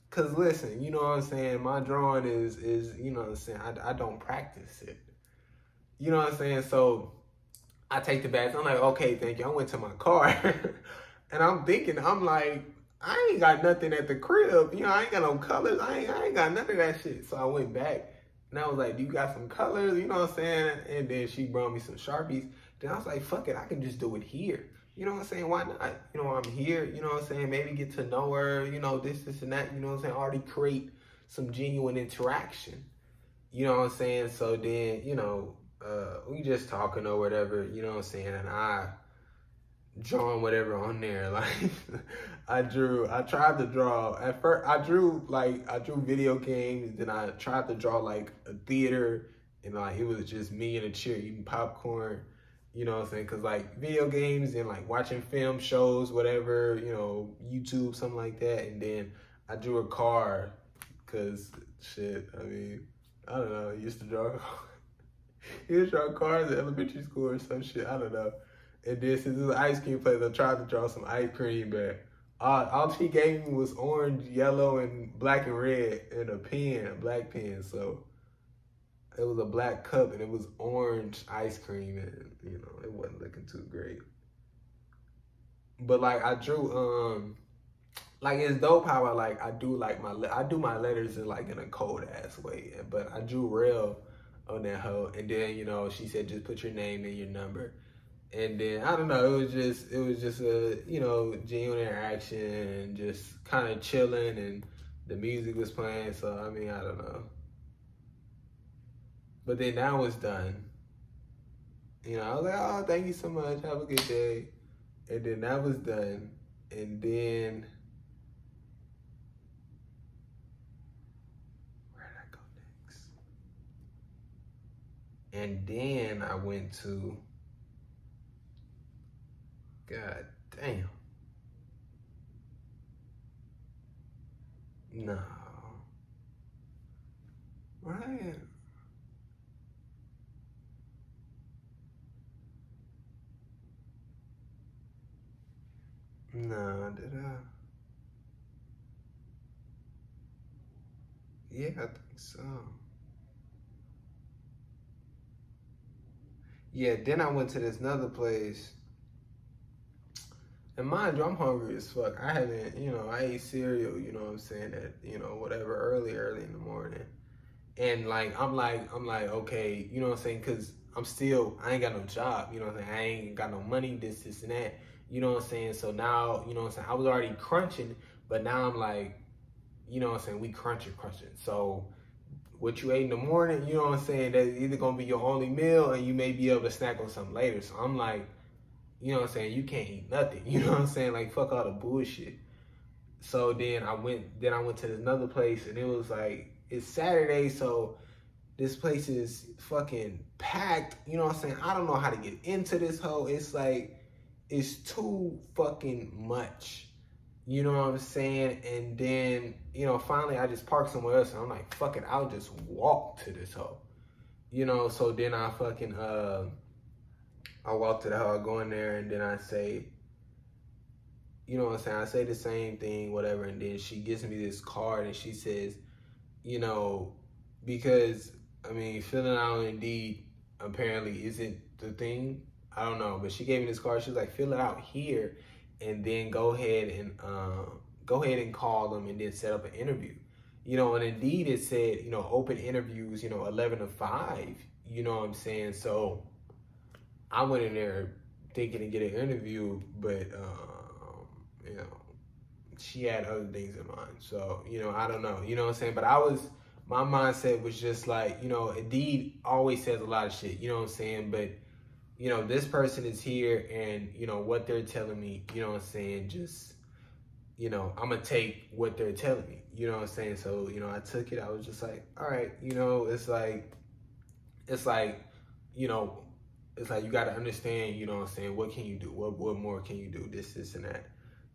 Cause listen, you know what I'm saying? My drawing is is, you know what I'm saying, I, I don't practice it. You know what I'm saying? So I take the bags. I'm like, okay, thank you. I went to my car [LAUGHS] and I'm thinking, I'm like, I ain't got nothing at the crib. You know, I ain't got no colors. I ain't, I ain't got none of that shit. So I went back and I was like, do you got some colors? You know what I'm saying? And then she brought me some Sharpies. Then I was like, fuck it, I can just do it here. You know what I'm saying? Why not? You know, I'm here, you know what I'm saying? Maybe get to know her, you know, this, this, and that, you know what I'm saying? Already create some genuine interaction. You know what I'm saying? So then, you know, uh, we just talking or whatever, you know what I'm saying? And I drawing whatever on there. [LAUGHS] Like I drew, I tried to draw at first. I drew like I drew video games. Then I tried to draw like a theater, and like it was just me in a chair eating popcorn. You know what I'm saying? Cause like video games and like watching film shows, whatever, you know, YouTube, something like that. And then I drew a car, cause shit. I mean, I don't know. I used to draw. [LAUGHS] used to draw cars at elementary school or some shit. I don't know. And then since it was ice cream place, I tried to draw some ice cream, but all, all she gave me was orange, yellow, and black and red, and a pen, a black pen. So it was a black cup, and it was orange ice cream, and you know it wasn't looking too great. But like I drew, um, like it's dope how I like I do like my I do my letters in like in a cold ass way, but I drew real on that hoe, and then you know she said just put your name and your number and then I don't know, it was just it was just a you know genuine interaction and just kind of chilling, and the music was playing. So I mean, I don't know. But then that was done. You know, I was like, oh, thank you so much. Have a good day. And then that was done. And then where did I go next? And then I went to God damn. No. Right. No, did I? Yeah, I think so. Yeah, then I went to this another place. And mind you, I'm hungry as fuck. I haven't, you know, I ate cereal, you know what I'm saying, at, you know, whatever, early, early in the morning. And like, I'm like, I'm like, okay, you know what I'm saying? Cause I'm still, I ain't got no job, you know what I'm saying? I ain't got no money, this, this, and that. You know what I'm saying? So now, you know what I'm saying? I was already crunching, but now I'm like, you know what I'm saying? We crunching, crunching. So what you ate in the morning, you know what I'm saying? That's either gonna be your only meal and you may be able to snack on something later. So I'm like, you know what I'm saying? You can't eat nothing. [LAUGHS] You know what I'm saying? Like fuck all the bullshit. So then I went then I went to another place and it was like it's Saturday, so this place is fucking packed. You know what I'm saying? I don't know how to get into this hole. It's like it's too fucking much. You know what I'm saying? And then, you know, finally I just parked somewhere else and I'm like, fuck it, I'll just walk to this hole. You know, so then I fucking uh I walk to the hall, go in there and then I say, you know what I'm saying? I say the same thing, whatever, and then she gives me this card and she says, you know, because I mean, filling out Indeed apparently isn't the thing I don't know, but she gave me this card. She was like, fill it out here, and then go ahead and uh, go ahead and call them, and then set up an interview. You know, and indeed it said, you know, open interviews, you know, eleven to five. You know what I'm saying? So I went in there thinking to get an interview, but um, you know, she had other things in mind. So you know, I don't know. You know what I'm saying? But I was my mindset was just like, you know, Indeed always says a lot of shit. You know what I'm saying? But you know, this person is here and, you know, what they're telling me, you know what I'm saying, just, you know, I'm to take what they're telling me, you know what I'm saying? So, you know, I took it. I was just like, all right, you know, it's like, it's like, you know, it's like you got to understand, you know what I'm saying, what can you do? What, what more can you do? This, this, and that.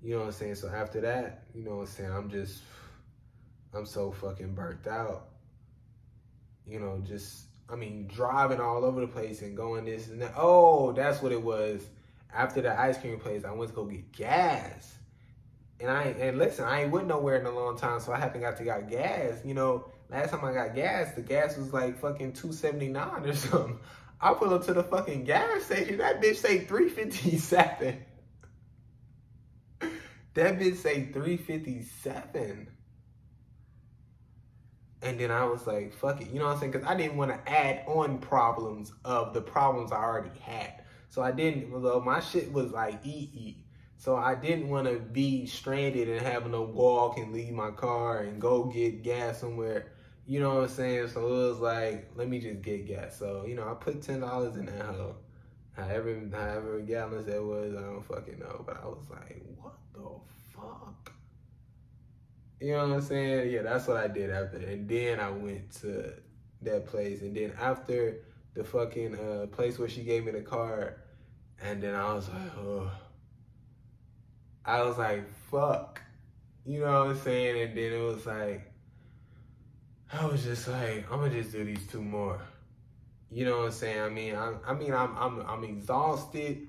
You know what I'm saying? So after that, you know what I'm saying, I'm just, I'm so fucking burnt out. You know, just I mean, driving all over the place and going this and that. Oh, that's what it was. After the ice cream place, I went to go get gas. And I and listen, I ain't went nowhere in a long time, so I haven't got to got gas. You know, last time I got gas, the gas was like fucking two seventy nine or [LAUGHS] something. I pull up to the fucking gas station, that bitch say three fifty seven. that bitch say three fifty seven. And then I was like, fuck it. You know what I'm saying? Because I didn't want to add on problems of the problems I already had. So I didn't, although my shit was like EE. So I didn't want to be stranded and having to walk and leave my car and go get gas somewhere. You know what I'm saying? So it was like, let me just get gas. So, you know, I put $10 in that hole. However, however gallons that was, I don't fucking know. But I was like, what the fuck? You know what I'm saying? Yeah, that's what I did after. And then I went to that place. And then after the fucking uh, place where she gave me the card, and then I was like, oh. I was like, fuck. You know what I'm saying? And then it was like, I was just like, I'm gonna just do these two more. You know what I'm saying? I mean, I'm, I mean, I'm, I'm, I'm exhausted.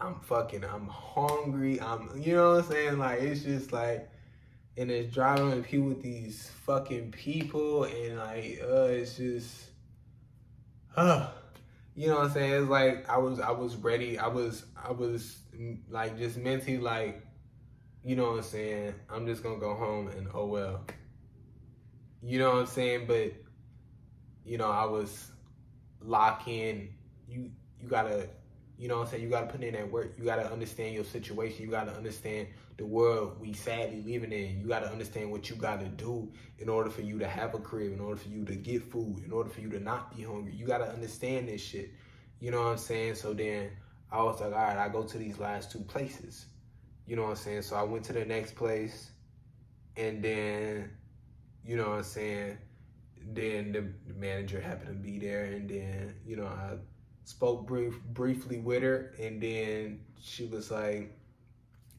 I'm fucking, I'm hungry. I'm, you know what I'm saying? Like, it's just like, and it's driving people with these fucking people and like uh it's just uh you know what I'm saying? It's like I was I was ready. I was I was like just mentally like you know what I'm saying? I'm just gonna go home and oh well. You know what I'm saying? But you know, I was lock in. You you gotta you know what I'm saying? You gotta put in that work. You gotta understand your situation. You gotta understand the world we sadly living in. You gotta understand what you gotta do in order for you to have a crib, in order for you to get food, in order for you to not be hungry. You gotta understand this shit. You know what I'm saying? So then I was like, all right, I go to these last two places. You know what I'm saying? So I went to the next place and then, you know what I'm saying? Then the, manager happened to be there and then, you know, I spoke brief briefly with her, and then she was like,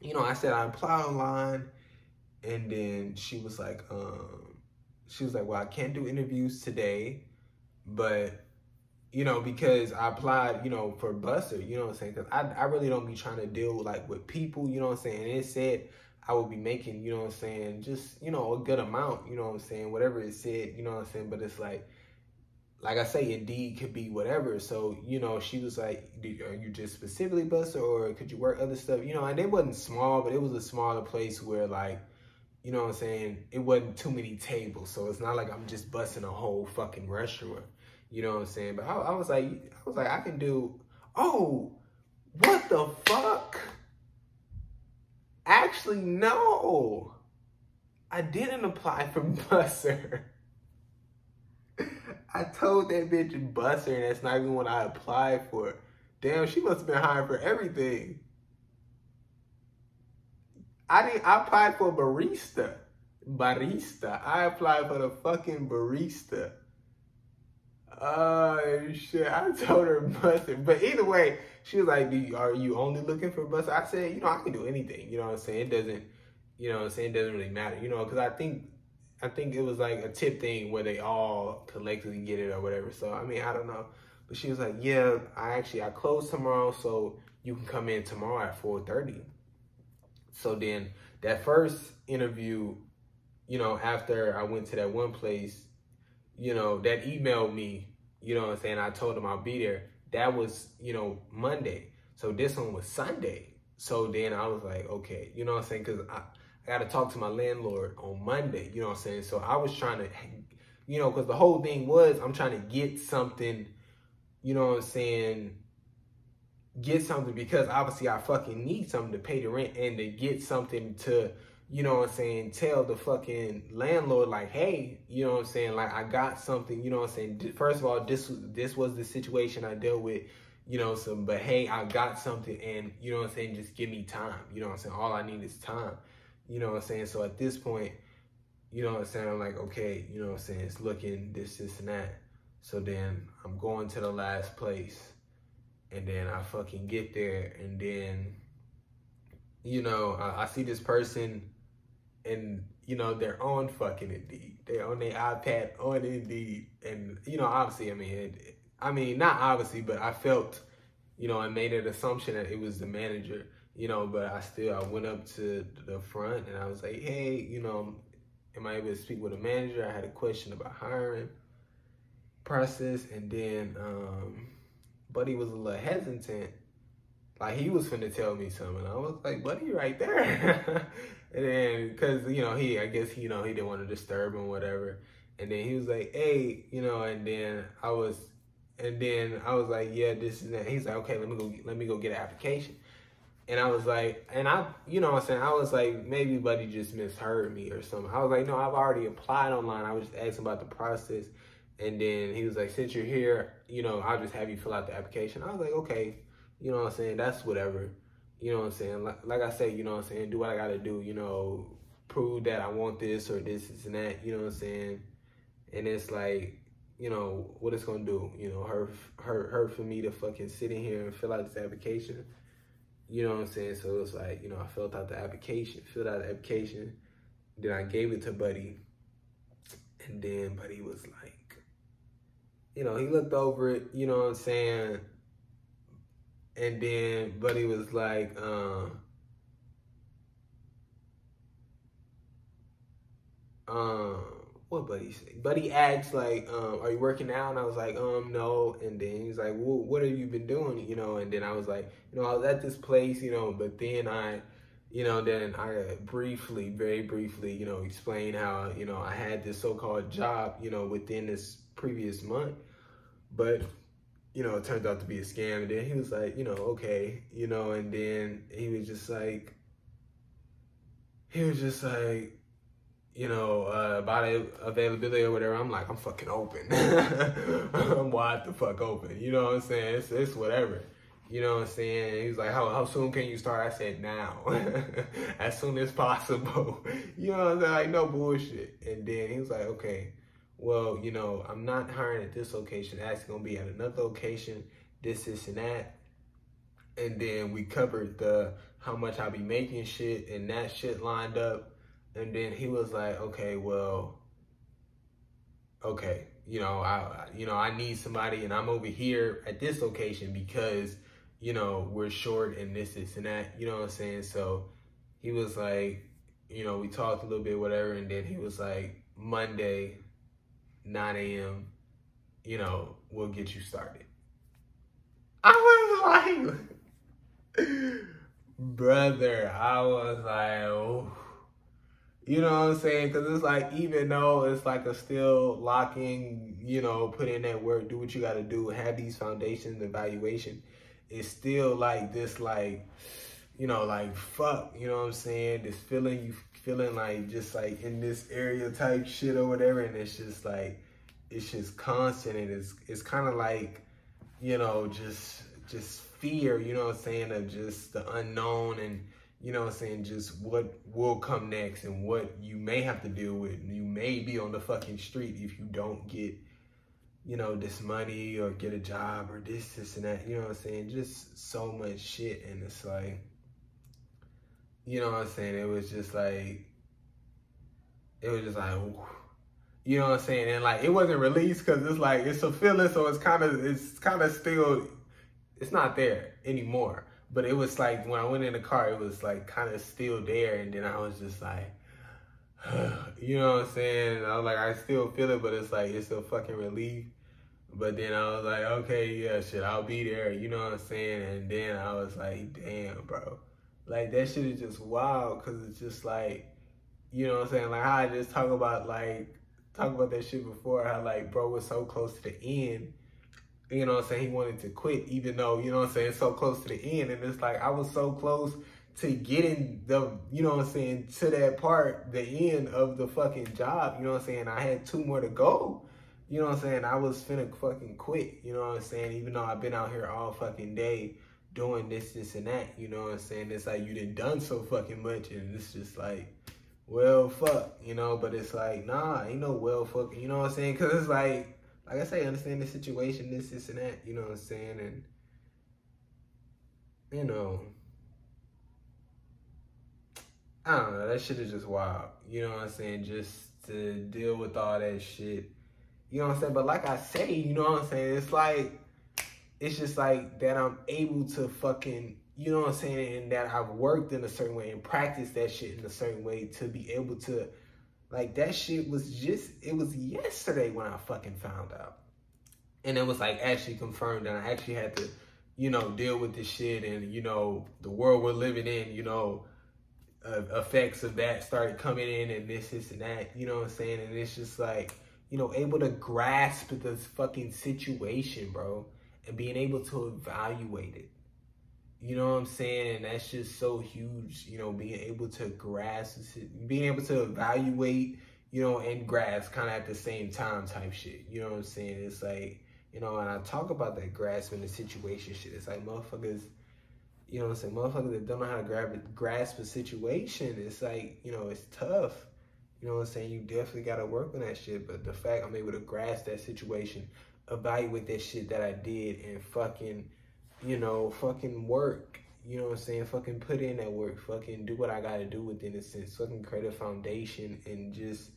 you know, I said I applied online, and then she was like, um, she was like, well, I can't do interviews today, but you know, because I applied, you know, for Buster, you know what I'm saying? Because I, I really don't be trying to deal like with people, you know what I'm saying? And it said I would be making, you know what I'm saying, just, you know, a good amount, you know what I'm saying, whatever it said, you know what I'm saying? But it's like, like I say, Indeed could be whatever. So, you know, she was like, are you just specifically Buster or could you work other stuff? You know, and it wasn't small, but it was a smaller place where like, you know what I'm saying, it wasn't too many tables. So it's not like I'm just busting a whole fucking restaurant. You know what I'm saying? But I, I was like, I was like, I can do, oh, what the fuck? Actually, no. I didn't apply for [LAUGHS] Buster. I told that bitch Buster, and that's not even what I applied for. Damn, she must have been hired for everything. I didn't. I applied for barista. Barista. I applied for the fucking barista. Oh shit! I told her Buster, but either way, she was like, "Are you only looking for bus? I said, "You know, I can do anything. You know what I'm saying? It doesn't, you know what I'm saying? It doesn't really matter. You know, because I think, I think it was like a tip thing where they all collectively get it or whatever. So I mean, I don't know. But she was like, "Yeah, I actually I close tomorrow, so you can come in tomorrow at 4:30." So then that first interview, you know, after I went to that one place you know, that emailed me, you know what I'm saying? I told them I'll be there. That was, you know, Monday. So this one was Sunday. So then I was like, okay, you know what I'm saying? Because I, I got to talk to my landlord on Monday, you know what I'm saying? So I was trying to, you know, because the whole thing was I'm trying to get something, you know what I'm saying? Get something because obviously I fucking need something to pay the rent and to get something to, you know what I'm saying, tell the fucking landlord like, hey, you know what I'm saying, like I got something, you know what I'm saying. First of all, this this was the situation I dealt with, you know, some but hey, I got something and you know what I'm saying, just give me time. You know what I'm saying? All I need is time. You know what I'm saying? So at this point, you know what I'm saying, I'm like, okay, you know what I'm saying, it's looking this, this and that. So then I'm going to the last place and then I fucking get there and then you know, I, I see this person and you know they're on fucking Indeed. They're on their iPad on Indeed, and you know obviously, I mean, it, I mean not obviously, but I felt, you know, I made an assumption that it was the manager, you know, but I still I went up to the front and I was like, hey, you know, am I able to speak with a manager? I had a question about hiring process, and then um, Buddy was a little hesitant. Like he was finna tell me something. I was like, buddy, right there. [LAUGHS] And then, cause you know he, I guess you know he didn't want to disturb him, whatever. And then he was like, "Hey, you know," and then I was, and then I was like, "Yeah, this is that." He's like, "Okay, let me go, let me go get an application." And I was like, and I, you know what I'm saying? I was like, maybe Buddy just misheard me or something. I was like, no, I've already applied online. I was just asking about the process. And then he was like, since you're here, you know, I'll just have you fill out the application. I was like, okay, you know what I'm saying? That's whatever. You know what I'm saying? Like, like I say, you know what I'm saying? Do what I got to do, you know, prove that I want this or this, this and that, you know what I'm saying? And it's like, you know, what it's going to do, you know, her, her, her for me to fucking sit in here and fill out this application. You know what I'm saying? So it's like, you know, I filled out the application, filled out the application. Then I gave it to Buddy. And then Buddy was like, you know, he looked over it, you know what I'm saying? And then Buddy was like, um, um, what Buddy say? Buddy asked like, um, are you working out? And I was like, um, no. And then he's like, well, what have you been doing? You know, and then I was like, you know, I was at this place, you know, but then I, you know, then I briefly, very briefly, you know, explained how, you know, I had this so-called job, you know, within this previous month. But you know, it turned out to be a scam. And then he was like, you know, okay, you know, and then he was just like, he was just like, you know, uh, about availability or whatever. I'm like, I'm fucking open. [LAUGHS] I'm wide the fuck open. You know what I'm saying? It's, it's whatever. You know what I'm saying? He's like, how, how soon can you start? I said, now. [LAUGHS] as soon as possible. [LAUGHS] you know what I'm saying? Like, no bullshit. And then he was like, okay well, you know, I'm not hiring at this location. That's going to be at another location. this, this, and that. And then we covered the how much I'll be making shit and that shit lined up. And then he was like, okay, well, okay, you know, I, you know, I need somebody and I'm over here at this location because, you know, we're short and this, this, and that, you know what I'm saying? So he was like, you know, we talked a little bit, whatever, and then he was like, Monday, 9 a.m., you know, we'll get you started. I was like, [LAUGHS] brother, I was like, oh. You know what I'm saying? Because it's like, even though it's like a still locking, you know, put in that work, do what you got to do, have these foundations, evaluation, it's still like this, like, you know, like, fuck, you know what I'm saying? This feeling, you feeling like just like in this area type shit or whatever. And it's just like, it's just constant. And it's, it's kind of like, you know, just, just fear, you know what I'm saying, of just the unknown and, you know what I'm saying, just what will come next and what you may have to deal with. You may be on the fucking street if you don't get, you know, this money or get a job or this, this, and that. You know what I'm saying? Just so much shit. And it's like, you know what I'm saying? It was just like, it was just like, ooh. you know what I'm saying? And like, it wasn't released because it's like, it's a feeling. So it's kind of, it's kind of still, it's not there anymore but it was like when I went in the car, it was like kind of still there, and then I was just like, [SIGHS] you know what I'm saying? I was like, I still feel it, but it's like it's a fucking relief. But then I was like, okay, yeah, shit, I'll be there. You know what I'm saying? And then I was like, damn, bro, like that shit is just wild, cause it's just like, you know what I'm saying? Like how I just talk about like talk about that shit before, how like bro was so close to the end you know what I'm saying, he wanted to quit, even though, you know what I'm saying, so close to the end. And it's like, I was so close to getting the, you know what I'm saying, to that part, the end of the fucking job, you know what I'm saying? I had two more to go. You know what I'm saying? I was finna fucking quit, you know what I'm saying? Even though I've been out here all fucking day doing this, this, and that, you know what I'm saying? It's like you done done so fucking much, and it's just like, well, fuck, you know? But it's like, nah, ain't no well fuck, you know what I'm saying? Because it's like, like I say, understand the situation, this, this, and that. You know what I'm saying? And you know, I don't know. That shit is just wild. You know what I'm saying? Just to deal with all that shit. You know what I'm saying? But like I say, you know what I'm saying? It's like, it's just like that I'm able to fucking, you know what I'm saying? And that I've worked in a certain way and practiced that shit in a certain way to be able to like that shit was just it was yesterday when I fucking found out. And it was like actually confirmed and I actually had to, you know, deal with this shit and you know, the world we're living in, you know, uh, effects of that started coming in and this, this and that, you know what I'm saying? And it's just like, you know, able to grasp this fucking situation, bro, and being able to evaluate it. You know what I'm saying? And that's just so huge, you know, being able to grasp, being able to evaluate, you know, and grasp kind of at the same time type shit. You know what I'm saying? It's like, you know, and I talk about that grasping the situation shit. It's like motherfuckers, you know what I'm saying? Motherfuckers that don't know how to grab grasp a situation, it's like, you know, it's tough. You know what I'm saying? You definitely got to work on that shit. But the fact I'm able to grasp that situation, evaluate that shit that I did, and fucking you know, fucking work. You know what I'm saying? Fucking put in that work. Fucking do what I gotta do within a sense. Fucking create a foundation and just,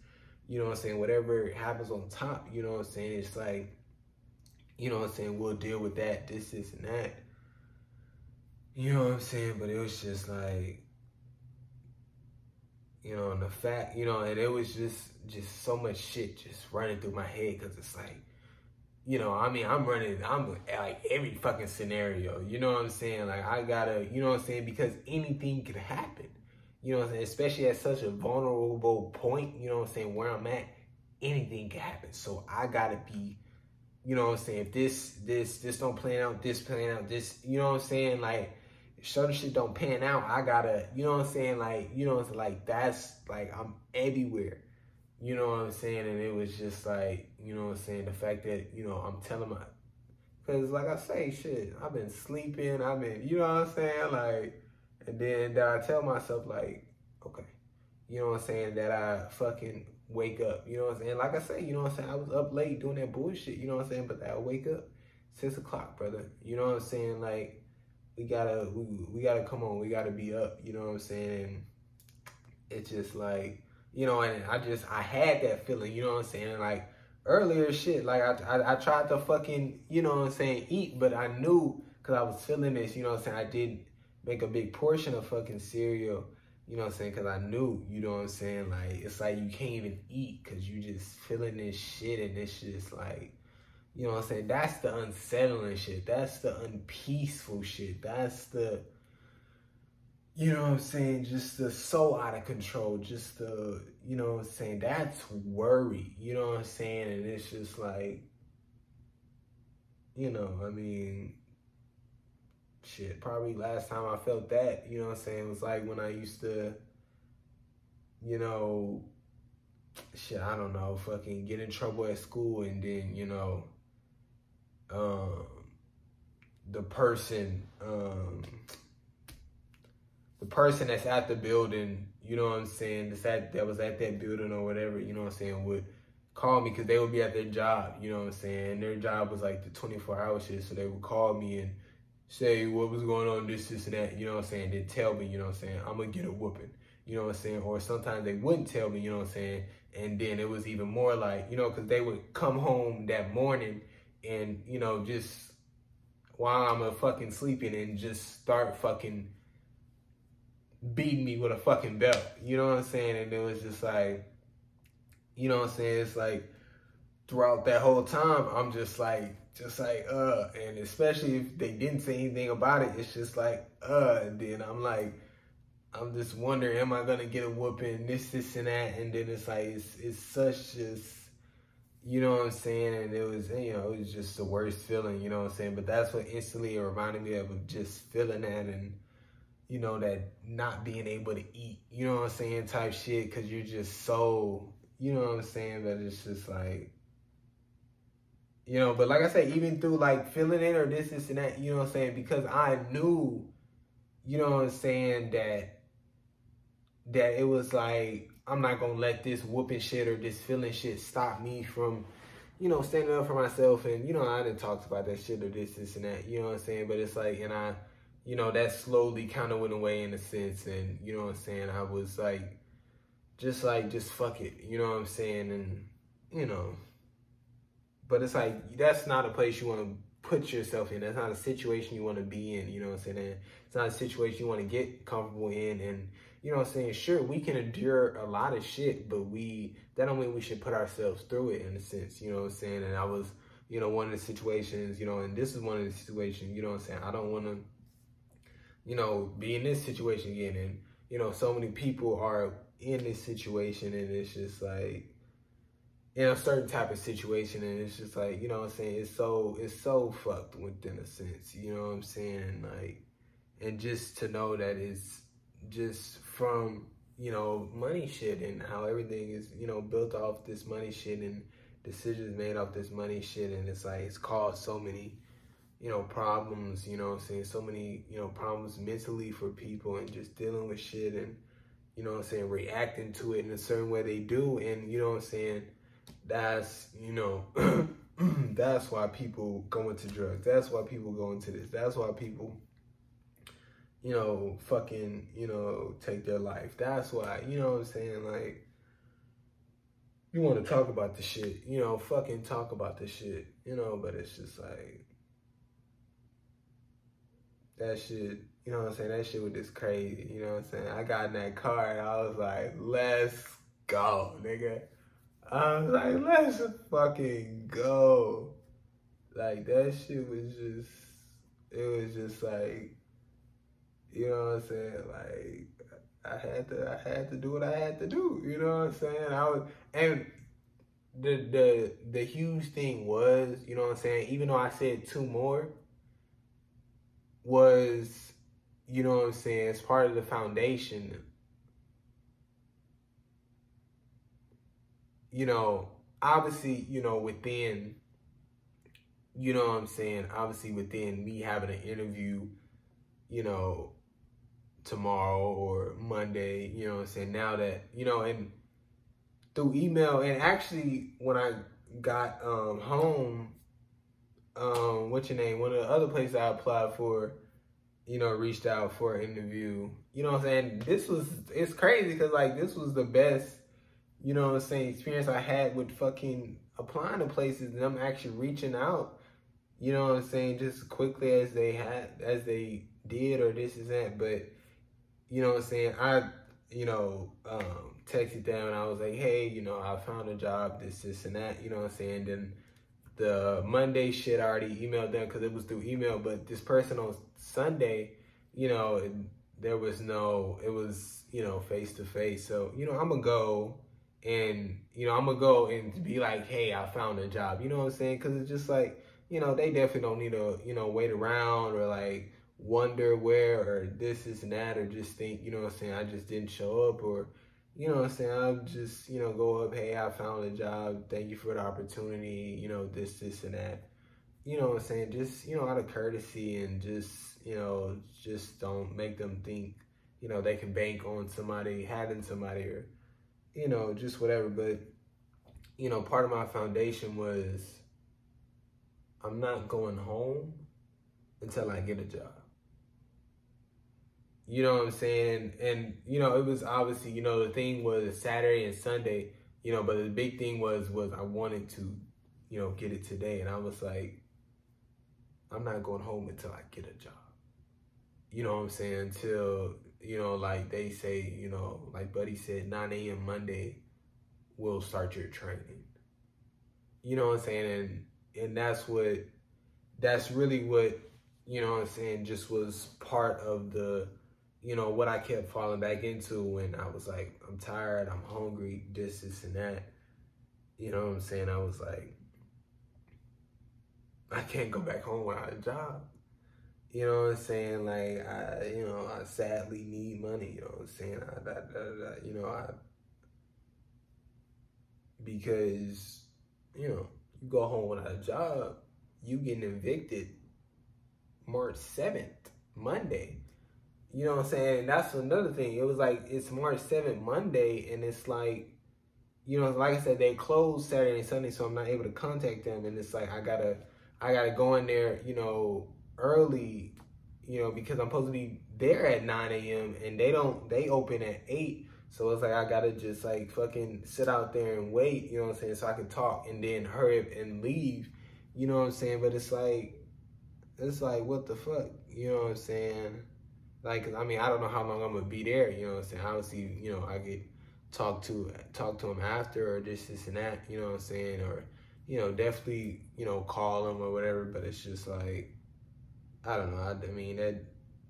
you know what I'm saying? Whatever happens on top, you know what I'm saying? It's like, you know what I'm saying? We'll deal with that, this, this, and that. You know what I'm saying? But it was just like, you know, and the fact, you know, and it was just, just so much shit just running through my head because it's like, you know, I mean, I'm running, I'm like every fucking scenario, you know what I'm saying? Like, I gotta, you know what I'm saying? Because anything could happen, you know what I'm saying? Especially at such a vulnerable point, you know what I'm saying? Where I'm at, anything can happen. So I gotta be, you know what I'm saying? If this, this, this don't plan out, this plan out, this, you know what I'm saying? Like, certain shit don't pan out, I gotta, you know what I'm saying? Like, you know, it's like, that's like, I'm everywhere. You know what I'm saying? And it was just like, you know what I'm saying? The fact that, you know, I'm telling my, because like I say, shit, I've been sleeping, I've been, you know what I'm saying? Like, and then that I tell myself, like, okay, you know what I'm saying? That I fucking wake up, you know what I'm saying? Like I say, you know what I'm saying? I was up late doing that bullshit, you know what I'm saying? But I wake up six o'clock, brother. You know what I'm saying? Like, we gotta, we, we gotta come on. We gotta be up. You know what I'm saying? It's just like, you know, and I just, I had that feeling. You know what I'm saying? Like earlier, shit. Like I, I, I tried to fucking, you know what I'm saying, eat, but I knew because I was feeling this. You know what I'm saying? I didn't make a big portion of fucking cereal. You know what I'm saying? Because I knew, you know what I'm saying? Like, it's like you can't even eat because you just feeling this shit and it's just like, you know what I'm saying? That's the unsettling shit. That's the unpeaceful shit. That's the, you know what I'm saying? Just the so out of control. Just the, you know what I'm saying? That's worry. You know what I'm saying? And it's just like, you know, I mean, shit, probably last time I felt that, you know what I'm saying, was like when I used to, you know, shit, I don't know, fucking get in trouble at school and then, you know, um, the person, um, the person that's at the building, you know what I'm saying, that's at, that was at that building or whatever, you know what I'm saying, would call me because they would be at their job, you know what I'm saying, their job was like the 24 hour shit, so they would call me and say what was going on, this, this, and that, you know what I'm saying, they tell me, you know what I'm saying, I'm gonna get a whooping, you know what I'm saying, or sometimes they wouldn't tell me, you know what I'm saying, and then it was even more like, you know, because they would come home that morning and you know just while I'm a fucking sleeping and just start fucking beating me with a fucking belt. You know what I'm saying? And it was just like, you know what I'm saying? It's like throughout that whole time, I'm just like, just like, uh, and especially if they didn't say anything about it, it's just like, uh, and then I'm like, I'm just wondering, am I gonna get a whooping, this, this, and that, and then it's like, it's, it's such just you know what I'm saying? And it was, you know, it was just the worst feeling, you know what I'm saying? But that's what instantly it reminded me of, of just feeling that and, you know, that not being able to eat, you know what I'm saying, type shit, because you're just so, you know what I'm saying? But it's just like, you know, but like I said, even through like feeling it or this, this, and that, you know what I'm saying? Because I knew, you know what I'm saying, that, that it was like, I'm not gonna let this whooping shit or this feeling shit stop me from, you know, standing up for myself. And you know, I didn't talk about that shit or this, this, and that. You know what I'm saying? But it's like, and I, you know, that slowly kind of went away in a sense. And you know what I'm saying? I was like, just like, just fuck it. You know what I'm saying? And you know, but it's like that's not a place you want to put yourself in. That's not a situation you want to be in. You know what I'm saying? It's not a situation you want to get comfortable in. And you know what I'm saying? Sure, we can endure a lot of shit, but we, that don't mean we should put ourselves through it in a sense, you know what I'm saying? And I was, you know, one of the situations, you know, and this is one of the situations, you know what I'm saying? I don't want to, you know, be in this situation again. And, you know, so many people are in this situation and it's just like, in a certain type of situation and it's just like, you know what I'm saying? It's so, it's so fucked within a sense, you know what I'm saying? Like, and just to know that it's, just from you know money shit and how everything is you know built off this money shit and decisions made off this money shit and it's like it's caused so many you know problems you know i'm saying? So many you know problems mentally for people and just dealing with shit and you know what i'm saying reacting to it in a certain way they do. And you know what i'm saying? That's you know [CLEARS THROAT] that's why people go into drugs. That's why people go into this. That's why people you know, fucking, you know, take their life. That's why, you know what I'm saying? Like, you want to talk about the shit, you know, fucking talk about the shit, you know, but it's just like, that shit, you know what I'm saying? That shit was just crazy, you know what I'm saying? I got in that car and I was like, let's go, nigga. I was like, let's fucking go. Like, that shit was just, it was just like, you know what I'm saying? Like I had to I had to do what I had to do. You know what I'm saying? I was and the the the huge thing was, you know what I'm saying, even though I said two more, was you know what I'm saying, it's part of the foundation. You know, obviously, you know, within you know what I'm saying, obviously within me having an interview, you know, tomorrow or Monday, you know what I'm saying? Now that, you know, and through email and actually when I got um, home, um, what's your name? One of the other places I applied for, you know, reached out for an interview. You know what I'm saying? This was it's crazy because like this was the best, you know what I'm saying, experience I had with fucking applying to places and I'm actually reaching out. You know what I'm saying? Just quickly as they had as they did or this is that, but you know what I'm saying? I you know, um, texted them and I was like, hey, you know, I found a job, this, this, and that, you know what I'm saying? Then the Monday shit, I already emailed them because it was through email, but this person on Sunday, you know, there was no, it was, you know, face to face. So, you know, I'm going to go and, you know, I'm going to go and be like, hey, I found a job. You know what I'm saying? Because it's just like, you know, they definitely don't need to, you know, wait around or like, wonder where or this is and that or just think, you know what I'm saying, I just didn't show up or you know what I'm saying, I'll just, you know, go up, hey, I found a job, thank you for the opportunity, you know, this, this and that. You know what I'm saying? Just, you know, out of courtesy and just, you know, just don't make them think, you know, they can bank on somebody having somebody or, you know, just whatever. But, you know, part of my foundation was I'm not going home until I get a job. You know what I'm saying? And you know, it was obviously, you know, the thing was Saturday and Sunday, you know, but the big thing was was I wanted to, you know, get it today. And I was like, I'm not going home until I get a job. You know what I'm saying? Until, you know, like they say, you know, like Buddy said, 9 a.m. Monday, we'll start your training. You know what I'm saying? And and that's what that's really what, you know what I'm saying, just was part of the you know, what I kept falling back into when I was like, I'm tired, I'm hungry, this, this, and that. You know what I'm saying? I was like, I can't go back home without a job. You know what I'm saying? Like, I, you know, I sadly need money. You know what I'm saying? I, I, I, you know, I, because, you know, you go home without a job, you getting evicted March 7th, Monday. You know what I'm saying? That's another thing. It was like it's March 7th, Monday, and it's like, you know, like I said, they closed Saturday and Sunday, so I'm not able to contact them. And it's like I gotta I gotta go in there, you know, early, you know, because I'm supposed to be there at 9 a.m. and they don't they open at eight. So it's like I gotta just like fucking sit out there and wait, you know what I'm saying, so I can talk and then hurry up and leave. You know what I'm saying? But it's like it's like what the fuck? You know what I'm saying? Like, I mean, I don't know how long I'm gonna be there. You know what I'm saying? Obviously, you know, I get talk to talk to him after or this, this, and that. You know what I'm saying? Or, you know, definitely, you know, call him or whatever. But it's just like, I don't know. I, I mean, that,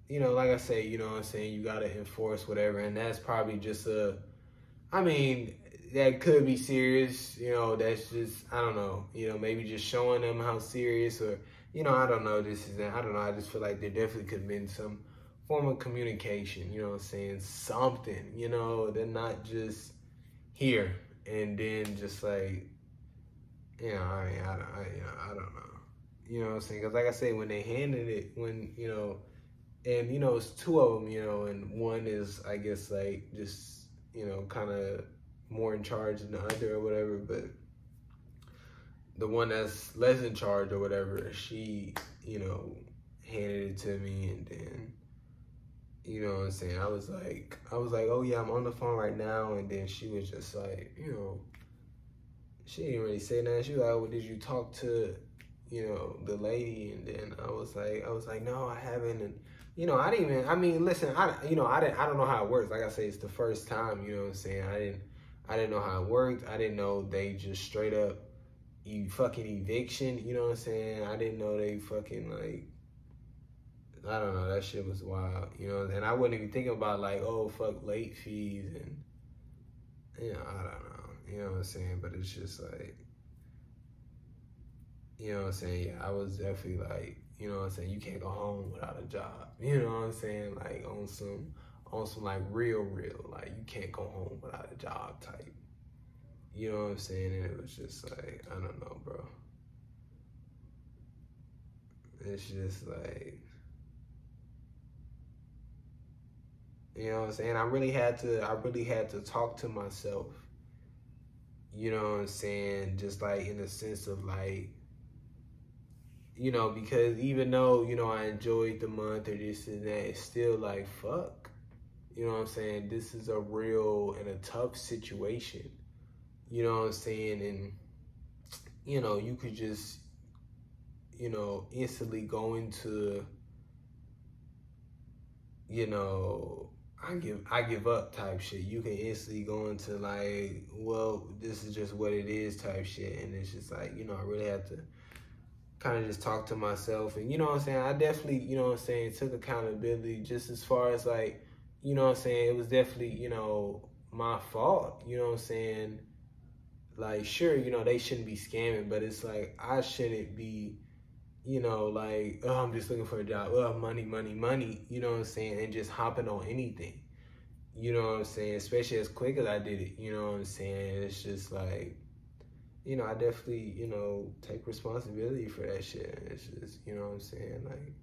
you know, like I say, you know what I'm saying? You gotta enforce whatever, and that's probably just a. I mean, that could be serious. You know, that's just I don't know. You know, maybe just showing them how serious or you know, I don't know. This is I don't know. I just feel like there definitely could have been some form of communication, you know what I'm saying? Something, you know, they're not just here and then just like, you know, I mean, I, I, you know, I don't know. You know what I'm saying? Because like I say, when they handed it, when, you know, and, you know, it's two of them, you know, and one is, I guess, like, just, you know, kind of more in charge than the other or whatever, but the one that's less in charge or whatever, she, you know, handed it to me and then you know what I'm saying? I was like, I was like, oh yeah, I'm on the phone right now. And then she was just like, you know, she didn't really say that. She was like, well, did you talk to, you know, the lady? And then I was like, I was like, no, I haven't. And, you know, I didn't even, I mean, listen, I, you know, I didn't, I don't know how it works. Like I say, it's the first time, you know what I'm saying? I didn't, I didn't know how it worked. I didn't know they just straight up, you fucking eviction, you know what I'm saying? I didn't know they fucking like, I don't know. That shit was wild, you know. And I wasn't even thinking about like, oh fuck, late fees and you know, I don't know. You know what I'm saying? But it's just like, you know what I'm saying? Yeah, I was definitely like, you know what I'm saying? You can't go home without a job. You know what I'm saying? Like on some, on some like real, real. Like you can't go home without a job type. You know what I'm saying? And it was just like, I don't know, bro. It's just like You know what I'm saying? I really had to I really had to talk to myself. You know what I'm saying? Just like in the sense of like you know, because even though, you know, I enjoyed the month or this and that, it's still like, fuck. You know what I'm saying? This is a real and a tough situation. You know what I'm saying? And, you know, you could just, you know, instantly go into, you know, I give I give up type shit. You can instantly go into like, well, this is just what it is type shit, and it's just like, you know, I really have to kind of just talk to myself, and you know what I'm saying. I definitely, you know what I'm saying, took accountability just as far as like, you know what I'm saying. It was definitely, you know, my fault. You know what I'm saying. Like, sure, you know they shouldn't be scamming, but it's like I shouldn't be you know, like, oh, I'm just looking for a job. Oh, money, money, money. You know what I'm saying? And just hopping on anything. You know what I'm saying? Especially as quick as I did it. You know what I'm saying? It's just like, you know, I definitely, you know, take responsibility for that shit. It's just, you know what I'm saying? Like,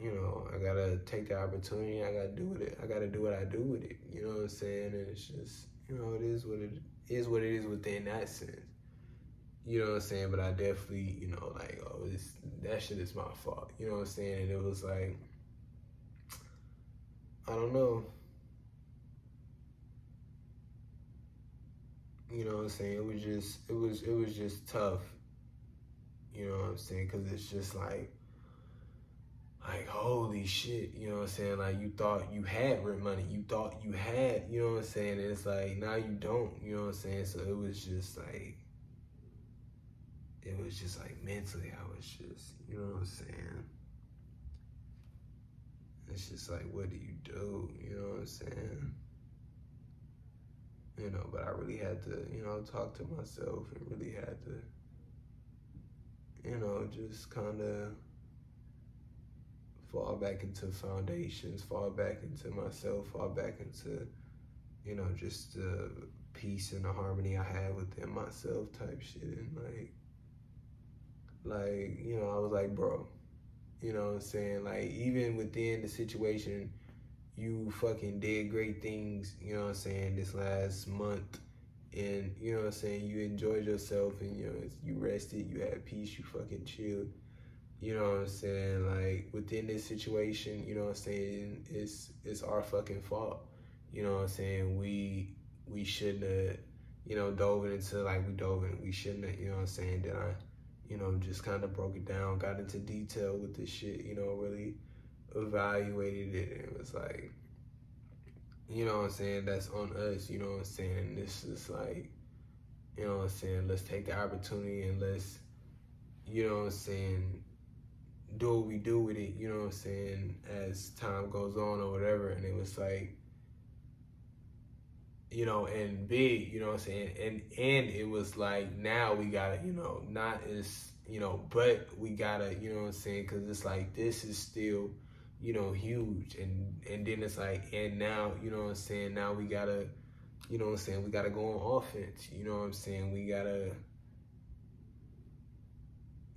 you know, I gotta take the opportunity. I gotta do with it. I gotta do what I do with it. You know what I'm saying? And it's just, you know, it is what it is. What it is within that sense. You know what I'm saying? But I definitely, you know, like, oh, this, that shit is my fault. You know what I'm saying? And it was like, I don't know. You know what I'm saying? It was just, it was, it was just tough. You know what I'm saying? Because it's just like, like holy shit, you know what I'm saying? Like you thought you had rent money, you thought you had, you know what I'm saying? And it's like now you don't, you know what I'm saying? So it was just like it was just like mentally, I was just, you know what I'm saying? It's just like, what do you do? You know what I'm saying? You know, but I really had to, you know, talk to myself and really had to, you know, just kind of fall back into foundations, fall back into myself, fall back into, you know, just the peace and the harmony I have within myself type shit. And like, like, you know, I was like, bro, you know what I'm saying? Like, even within the situation, you fucking did great things, you know what I'm saying, this last month. And, you know what I'm saying, you enjoyed yourself and, you know, you rested, you had peace, you fucking chilled. You know what I'm saying? Like, within this situation, you know what I'm saying, it's, it's our fucking fault. You know what I'm saying? We, we shouldn't have, you know, dove into like we dove in. We shouldn't have, you know what I'm saying? Did I you know, just kind of broke it down, got into detail with this shit, you know, really evaluated it. And it was like, you know what I'm saying? That's on us, you know what I'm saying? This is like, you know what I'm saying? Let's take the opportunity and let's, you know what I'm saying? Do what we do with it, you know what I'm saying? As time goes on or whatever. And it was like, you know, and big, you know what I'm saying? And and it was like now we gotta, you know, not as, you know, but we gotta, you know what I'm saying? Cause it's like this is still, you know, huge. And and then it's like, and now, you know what I'm saying? Now we gotta, you know what I'm saying? We gotta go on offense. You know what I'm saying? We gotta,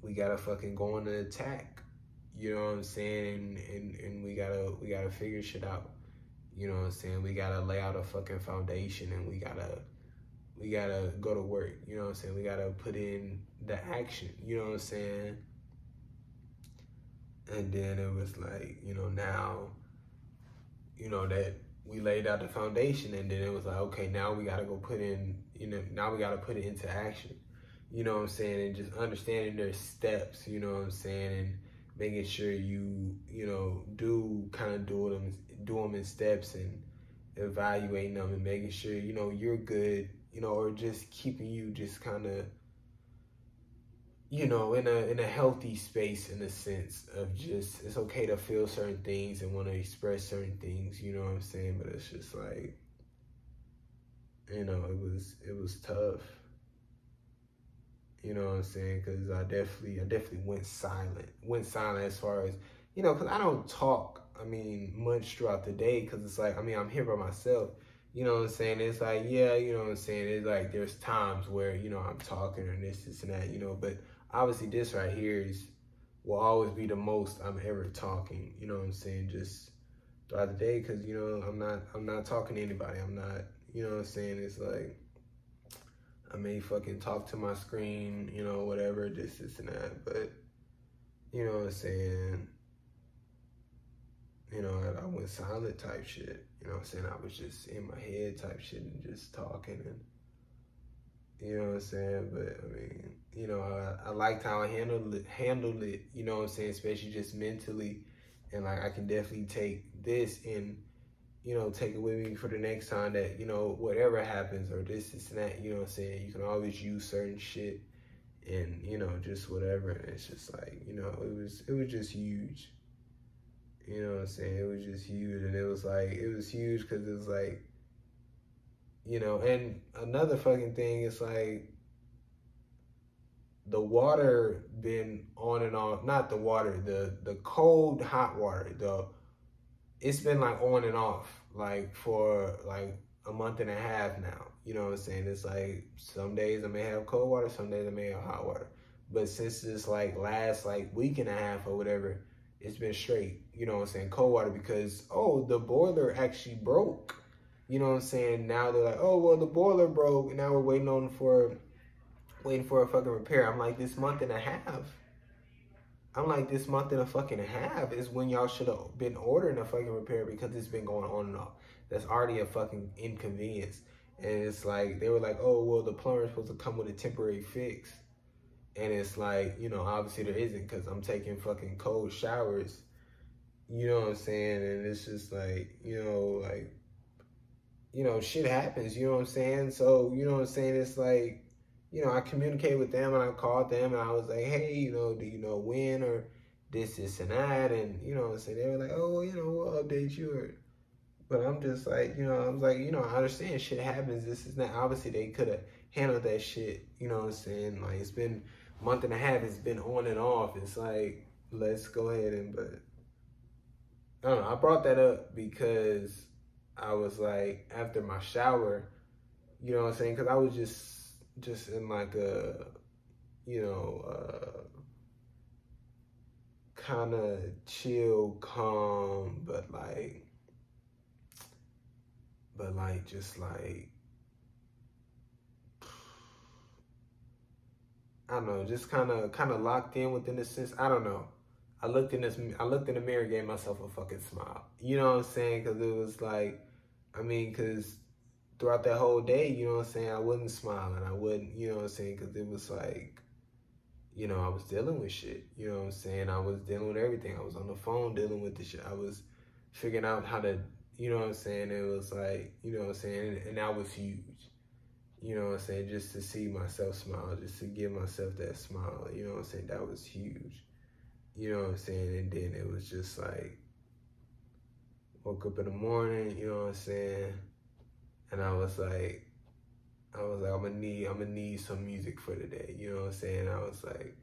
we gotta fucking go on an attack. You know what I'm saying? And and and we gotta we gotta figure shit out. You know what I'm saying? We gotta lay out a fucking foundation and we gotta we gotta go to work. You know what I'm saying? We gotta put in the action. You know what I'm saying? And then it was like, you know, now, you know, that we laid out the foundation and then it was like, okay, now we gotta go put in, you know, now we gotta put it into action. You know what I'm saying? And just understanding their steps, you know what I'm saying? And making sure you, you know, do kind of do them do them in steps and evaluating them and making sure you know you're good you know or just keeping you just kind of you know in a in a healthy space in a sense of just it's okay to feel certain things and want to express certain things you know what i'm saying? But it's just like you know it was it was tough. You know what i'm saying? Because i definitely i definitely went silent went silent as far as you know because i don't talk I mean, much throughout the day because it's like, I mean, I'm here by myself. You know what I'm saying? It's like, yeah, you know what I'm saying? It's like there's times where, you know, I'm talking and this, this, and that, you know, but obviously this right here is will always be the most I'm ever talking, you know what I'm saying? Just throughout the day because, you know, I'm not I'm not talking to anybody. I'm not, you know what I'm saying? It's like I may fucking talk to my screen, you know, whatever, this, this, and that. But, you know what I'm saying? You know, I, I went silent type shit. You know I'm saying? I was just in my head type shit and just talking and, you know what I'm saying? But, I mean, you know, I, I liked how I handled it, handled it, you know what I'm saying? Especially just mentally. And, like, I can definitely take this and, you know, take it with me for the next time that, you know, whatever happens or this, this, and that, you know what I'm saying? You can always use certain shit and, you know, just whatever. And it's just like, you know, it was, it was just huge. You know what I'm saying? It was just huge. And it was like, it was huge because it was like, you know, and another fucking thing is like, the water been on and off, not the water, the, the cold, hot water, the, it's been like on and off like for like a month and a half now. You know what I'm saying? It's like some days I may have cold water, some days I may have hot water. But since this like last like week and a half or whatever, it's been straight, you know what I'm saying, cold water because oh the boiler actually broke. You know what I'm saying? Now they're like, oh well the boiler broke and now we're waiting on for waiting for a fucking repair. I'm like this month and a half I'm like, this month and a fucking half is when y'all should have been ordering a fucking repair because it's been going on and off. That's already a fucking inconvenience. And it's like, they were like, oh, well, the plumber's supposed to come with a temporary fix. And it's like, you know, obviously there isn't because I'm taking fucking cold showers. You know what I'm saying? And it's just like, you know, like, you know, shit happens. You know what I'm saying? So, you know what I'm saying? It's like, you know, I communicated with them and I called them and I was like, hey, you know, do you know when or this, this, and that? And, you know, so they were like, oh, you know, we'll update you. Or, but I'm just like, you know, I was like, you know, I understand shit happens. This is not, obviously they could have handled that shit, you know what I'm saying? Like, it's been month and a half, it's been on and off. It's like, let's go ahead and, but, I don't know, I brought that up because I was like, after my shower, you know what I'm saying? Because I was just just in like a, you know, uh, kind of chill, calm, but like, but like just like, I don't know, just kind of kind of locked in within the sense. I don't know. I looked in this. I looked in the mirror, gave myself a fucking smile. You know what I'm saying? Because it was like, I mean, because throughout that whole day, you know what I'm saying, I wasn't smiling. I wouldn't, you know what I'm saying, because it was like, you know, I was dealing with shit. You know what I'm saying? I was dealing with everything. I was on the phone dealing with the shit. I was figuring out how to, you know what I'm saying? It was like, you know what I'm saying? And, and that was huge. You know what I'm saying? Just to see myself smile, just to give myself that smile, you know what I'm saying? That was huge. You know what I'm saying? And then it was just like, woke up in the morning, you know what I'm saying? and I was like, I was like, I'm gonna need, I'm gonna need some music for today. You know what I'm saying? I was like,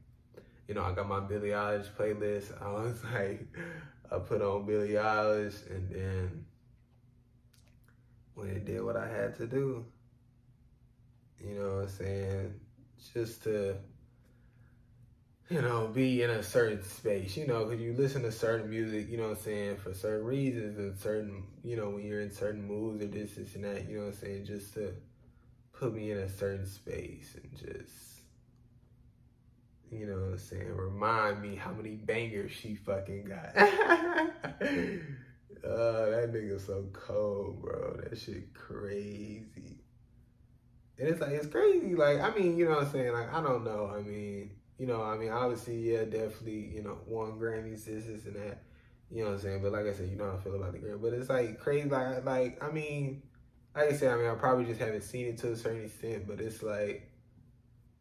you know, I got my Billie Eilish playlist. [LAUGHS] I was like, I put on Billie Eilish, and then when it did what I had to do, you know what I'm saying? Just to you know, be in a certain space, you know, because you listen to certain music, you know what I'm saying, for certain reasons and certain, you know, when you're in certain moods or this, this, and that, you know what I'm saying, just to put me in a certain space and just, you know what I'm saying, remind me how many bangers she fucking got. [LAUGHS] uh, that nigga so cold, bro. That shit crazy. And it's like, it's crazy. Like, I mean, you know what I'm saying? Like, I don't know. I mean, you know, I mean, obviously, yeah, definitely, you know, one Grammys, this, this, and that. You know what I'm saying? But like I said, you know how I feel about the Grammy. But it's like crazy, like, like I mean, like I said, I mean, I probably just haven't seen it to a certain extent, but it's like,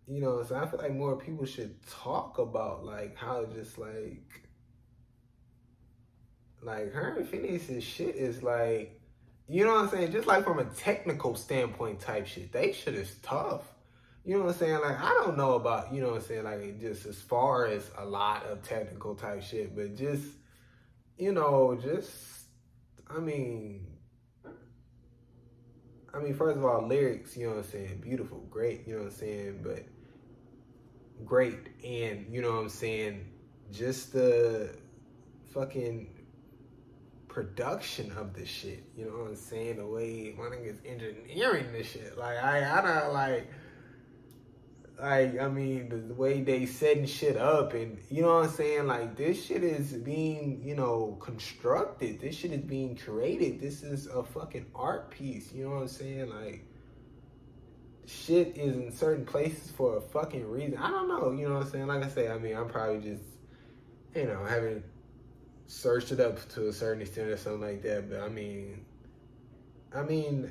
you know, so I feel like more people should talk about like how just like, like her and Phineas's shit is like, you know what I'm saying? Just like from a technical standpoint type shit, they shit is tough. You know what I'm saying? Like, I don't know about, you know what I'm saying, like, just as far as a lot of technical type shit, but just, you know, just, I mean, I mean, first of all, lyrics, you know what I'm saying, beautiful, great, you know what I'm saying, but great. And, you know what I'm saying, just the fucking production of this shit, you know what I'm saying, the way my niggas engineering this shit. Like, I, I don't, like, like I mean the, the, way they setting shit up and you know what I'm saying? Like this shit is being you know constructed. This shit is being created. This is a fucking art piece you know what I'm saying? Like shit is in certain places for a fucking reason. I don't know you know what I'm saying? Like I say I mean I'm probably just you know haven't searched it up to a certain extent or something like that but I mean I mean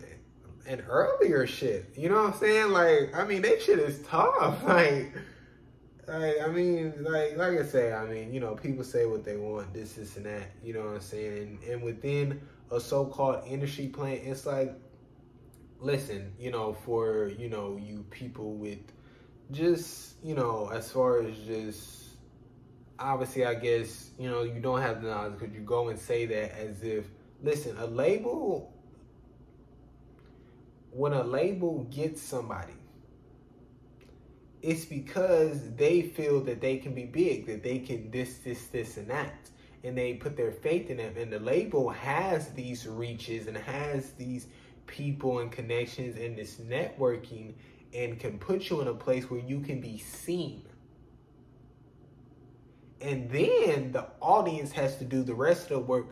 and earlier shit. You know what I'm saying? Like, I mean, that shit is tough. [LAUGHS] Like, like I mean, like, like I say, I mean, you know, people say what they want, this, this, and that. You know what I'm saying? And, and within a so-called industry plan, it's like, listen, you know, for you know, you people with just, you know, as far as just obviously, I guess, you know, you don't have the knowledge because you go and say that as if, listen, a label when a label gets somebody, it's because they feel that they can be big, that they can this, this, this, and that. And they put their faith in them. And the label has these reaches and has these people and connections and this networking and can put you in a place where you can be seen. And then the audience has to do the rest of the work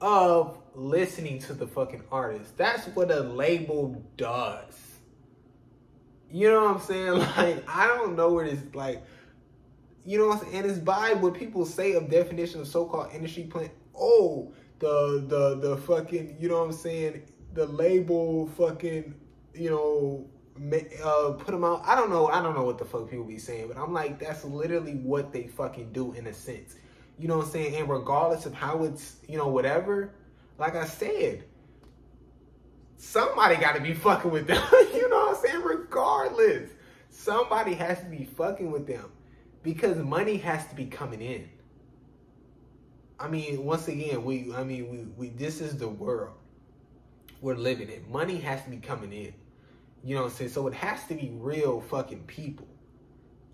of listening to the fucking artist. That's what a label does. You know what I'm saying? [LAUGHS] Like, I don't know what it's like. You know what I'm saying? And it's by what people say of definition of so-called industry plan. Oh, the the the fucking, you know what I'm saying? The label fucking, you know, uh, put them out. I don't know. I don't know what the fuck people be saying, but I'm like, that's literally what they fucking do in a sense. You know what I'm saying? And regardless of how it's, you know, whatever, like I said, somebody got to be fucking with them. [LAUGHS] you know what I'm saying? Regardless, somebody has to be fucking with them because money has to be coming in. I mean, once again, we, I mean, we, we, this is the world we're living in. Money has to be coming in. You know what I'm saying? So it has to be real fucking people.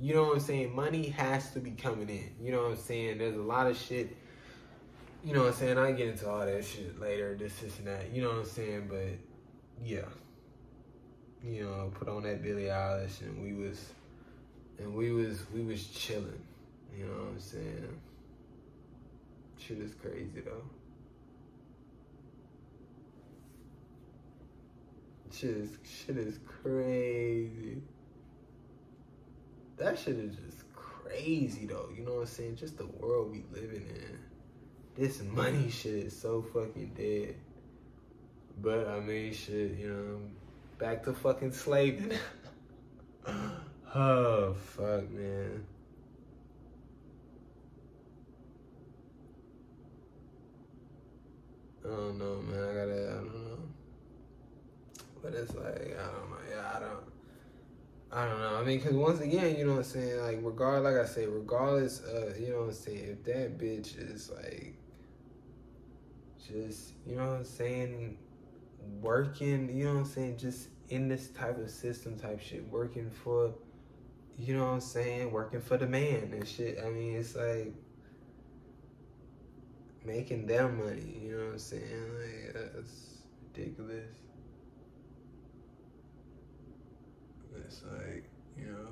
You know what I'm saying? Money has to be coming in. You know what I'm saying? There's a lot of shit. You know what I'm saying? I get into all that shit later, this, this, and that. You know what I'm saying? But yeah, you know, put on that Billie Eilish, and we was, and we was, we was chilling. You know what I'm saying? Shit is crazy though. Shit is, shit is crazy that shit is just crazy though. You know what I'm saying? Just the world we living in. This money shit is so fucking dead. But I mean, shit, you know, back to fucking slaving. [LAUGHS] oh fuck, man. I don't know, man. I gotta, I don't know. But it's like, I don't know. Yeah, I don't. I don't know. I mean, because once again, you know what I'm saying? Like, regard, like I say, regardless, uh, you know what I'm saying? If that bitch is like, just, you know what I'm saying? Working, you know what I'm saying? Just in this type of system type shit, working for, you know what I'm saying? Working for the man and shit. I mean, it's like making them money, you know what I'm saying? Like, that's ridiculous. It's like, you know,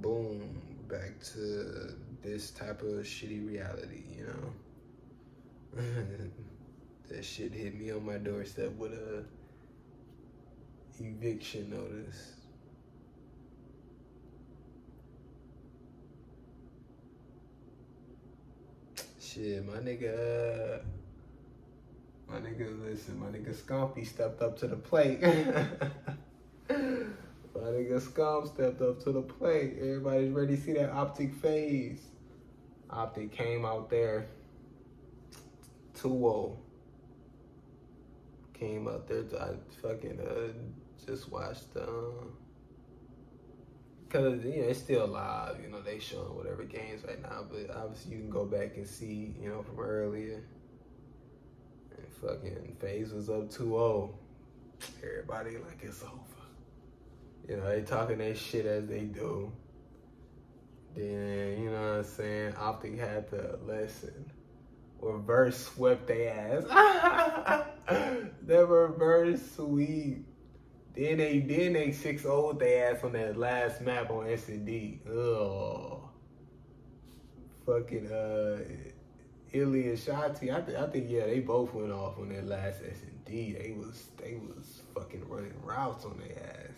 boom, back to this type of shitty reality, you know? [LAUGHS] that shit hit me on my doorstep with a eviction notice. Shit, my nigga. Uh, My nigga, listen, my nigga Scumpy stepped up to the plate. [LAUGHS] my nigga Scump stepped up to the plate. Everybody's ready to see that optic FaZe. Optic came out there 2 Came out there, I fucking uh, just watched, um, because you know it's still live. You know they showing whatever games right now, but obviously you can go back and see you know from earlier fucking FaZe was up 2-0. Everybody like it's over. You know, they talking that shit as they do. Then, you know what I'm saying? Optic had the lesson. Reverse swept their ass. [LAUGHS] the reverse sweep. Then they then they six old they ass on that last map on S and D. Ugh. Fucking uh Illey and Shotzzy. I think I think yeah, they both went off on that last S and D. They was they was fucking running routes on their ass.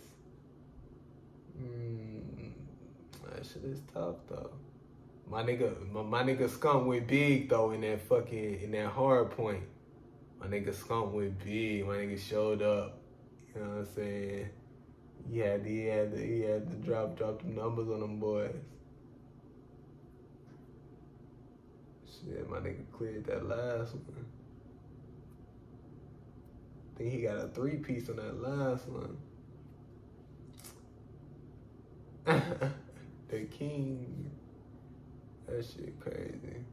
Mm, that shit is tough though. My nigga, my, my nigga Scump went big though in that fucking in that hard point. My nigga Scump went big. My nigga showed up. You know what I'm saying? Had he had to, he had to drop drop the numbers on them boys. Shit, my nigga cleared that last one. I think he got a three piece on that last one. [LAUGHS] the king. That shit crazy.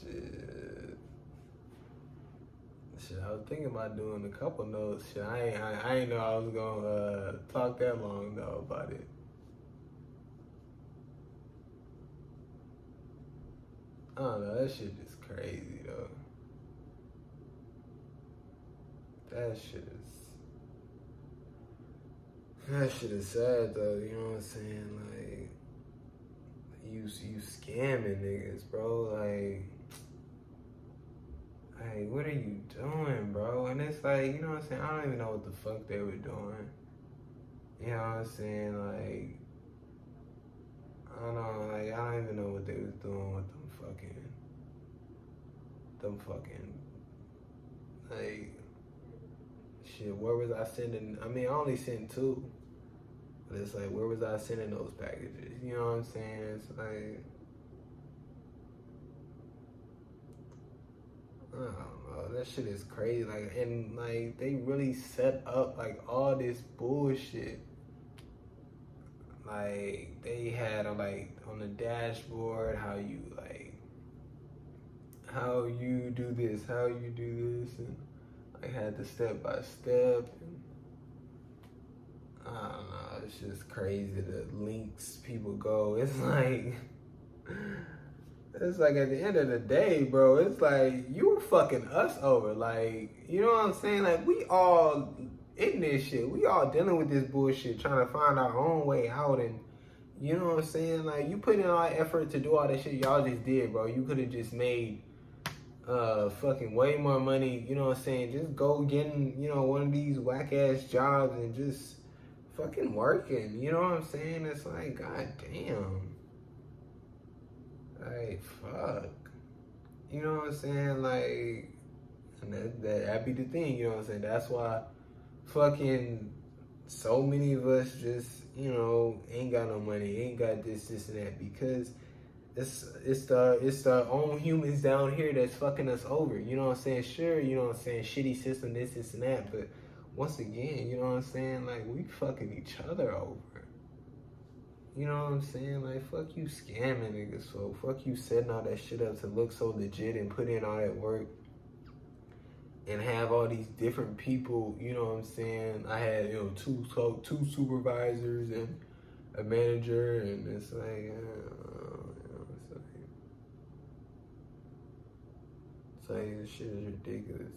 Shit. Shit, I was thinking about doing a couple notes. Shit, I ain't, I, I ain't know I was gonna uh, talk that long though about it. I don't know. That shit is crazy though. That shit is. That shit is sad though. You know what I'm saying? Like, you you scamming niggas, bro. Like, like what are you doing, bro? And it's like, you know what I'm saying? I don't even know what the fuck they were doing. You know what I'm saying? Like, I don't know. Like, I don't even know what they was doing them fucking, them fucking, like shit, where was I sending? I mean, I only sent two. But it's like, where was I sending those packages? You know what I'm saying? It's like, I don't know. That shit is crazy. Like, and like, they really set up like all this bullshit. Like, they had a, like on the dashboard how you like, how you do this, how you do this, and I had the step by step. And, I don't know. It's just crazy the links people go. [LAUGHS] It's like, it's like at the end of the day, bro. It's like you fucking us over. Like, you know what I'm saying? Like we all in this shit. We all dealing with this bullshit, trying to find our own way out. And you know what I'm saying? Like you put in all effort to do all that shit y'all just did, bro. You could have just made uh fucking way more money, you know what I'm saying? Just go getting, you know, one of these whack ass jobs and just fucking working. You know what I'm saying? It's like, god damn. Like, fuck. You know what I'm saying? Like that that that be the thing, you know what I'm saying? That's why fucking so many of us just, you know, ain't got no money, ain't got this, this and that because it's it's the it's the own humans down here that's fucking us over. You know what I'm saying? Sure, you know what I'm saying? Shitty system, this, this, and that. But once again, you know what I'm saying? Like we fucking each other over. You know what I'm saying? Like fuck you scamming niggas. So fuck you setting all that shit up to look so legit and put in all that work. And have all these different people, you know what I'm saying? I had, you know, two two supervisors and a manager, and it's like, uh, Like this shit is ridiculous.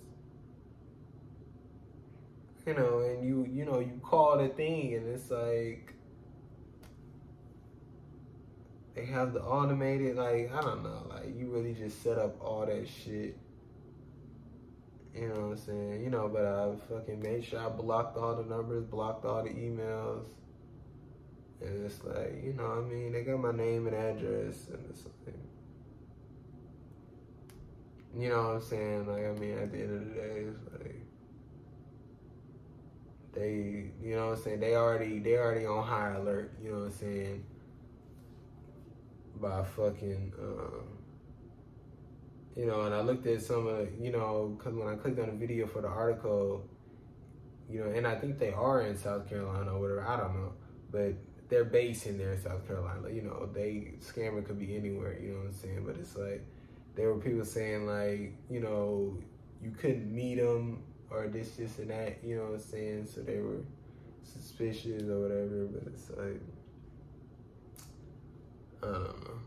You know, and you you know you call the thing, and it's like they have the automated like I don't know, like you really just set up all that shit. You know what I'm saying? You know, but I fucking made sure I blocked all the numbers, blocked all the emails. And it's like, you know I mean? They got my name and address and it's like you know what I'm saying? Like, I mean, at the end of the day, it's like they, you know what I'm saying? They already, they already on high alert. You know what I'm saying? By fucking, um, you know, and I looked at some of, you know, because when I clicked on the video for the article, you know, and I think they are in South Carolina or whatever. I don't know, but they're based in there in South Carolina. You know, they scammer could be anywhere. You know what I'm saying? But it's like there were people saying like, you know, you couldn't meet them or this, this, and that. You know what I'm saying? So they were suspicious or whatever. But it's like, I don't know.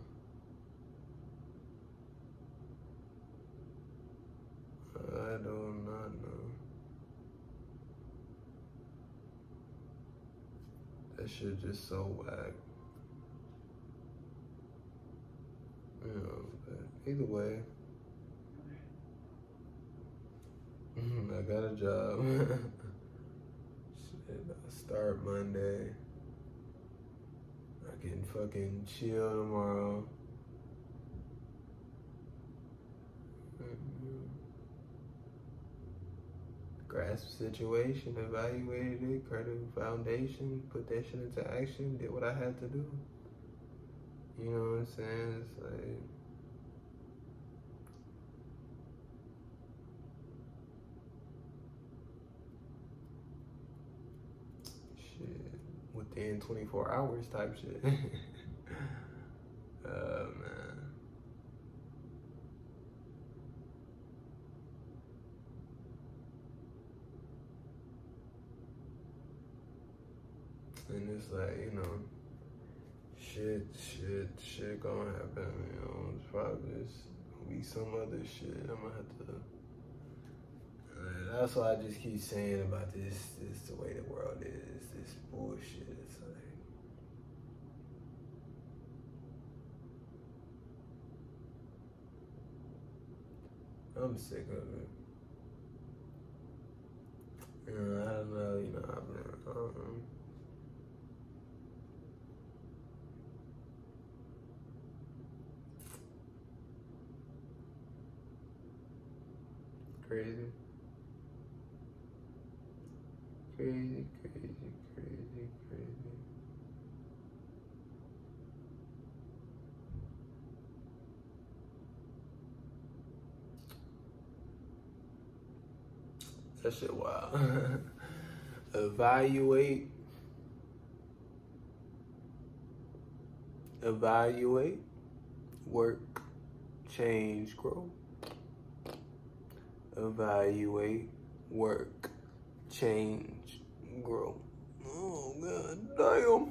I do not know. That shit just so whack. You know either way, mm, I got a job. [LAUGHS] shit, I start Monday. I can fucking chill tomorrow. Mm-hmm. grasp situation, evaluated it, created a foundation, put that shit into action, did what I had to do. You know what I'm saying? It's like shit within 24 hours type shit. [LAUGHS] oh man. And it's like, you know, shit, shit, shit gonna happen, you know, it's probably just be some other shit. I'm gonna have to that's why I just keep saying about this, this the way the world is, this bullshit. It's like I'm sick of it. You know, I don't know, you know, I've been, um, crazy. Crazy, crazy, crazy, crazy. That shit wild. [LAUGHS] Evaluate. Evaluate. Work. Change. Grow evaluate, work, change, grow. Oh, god damn.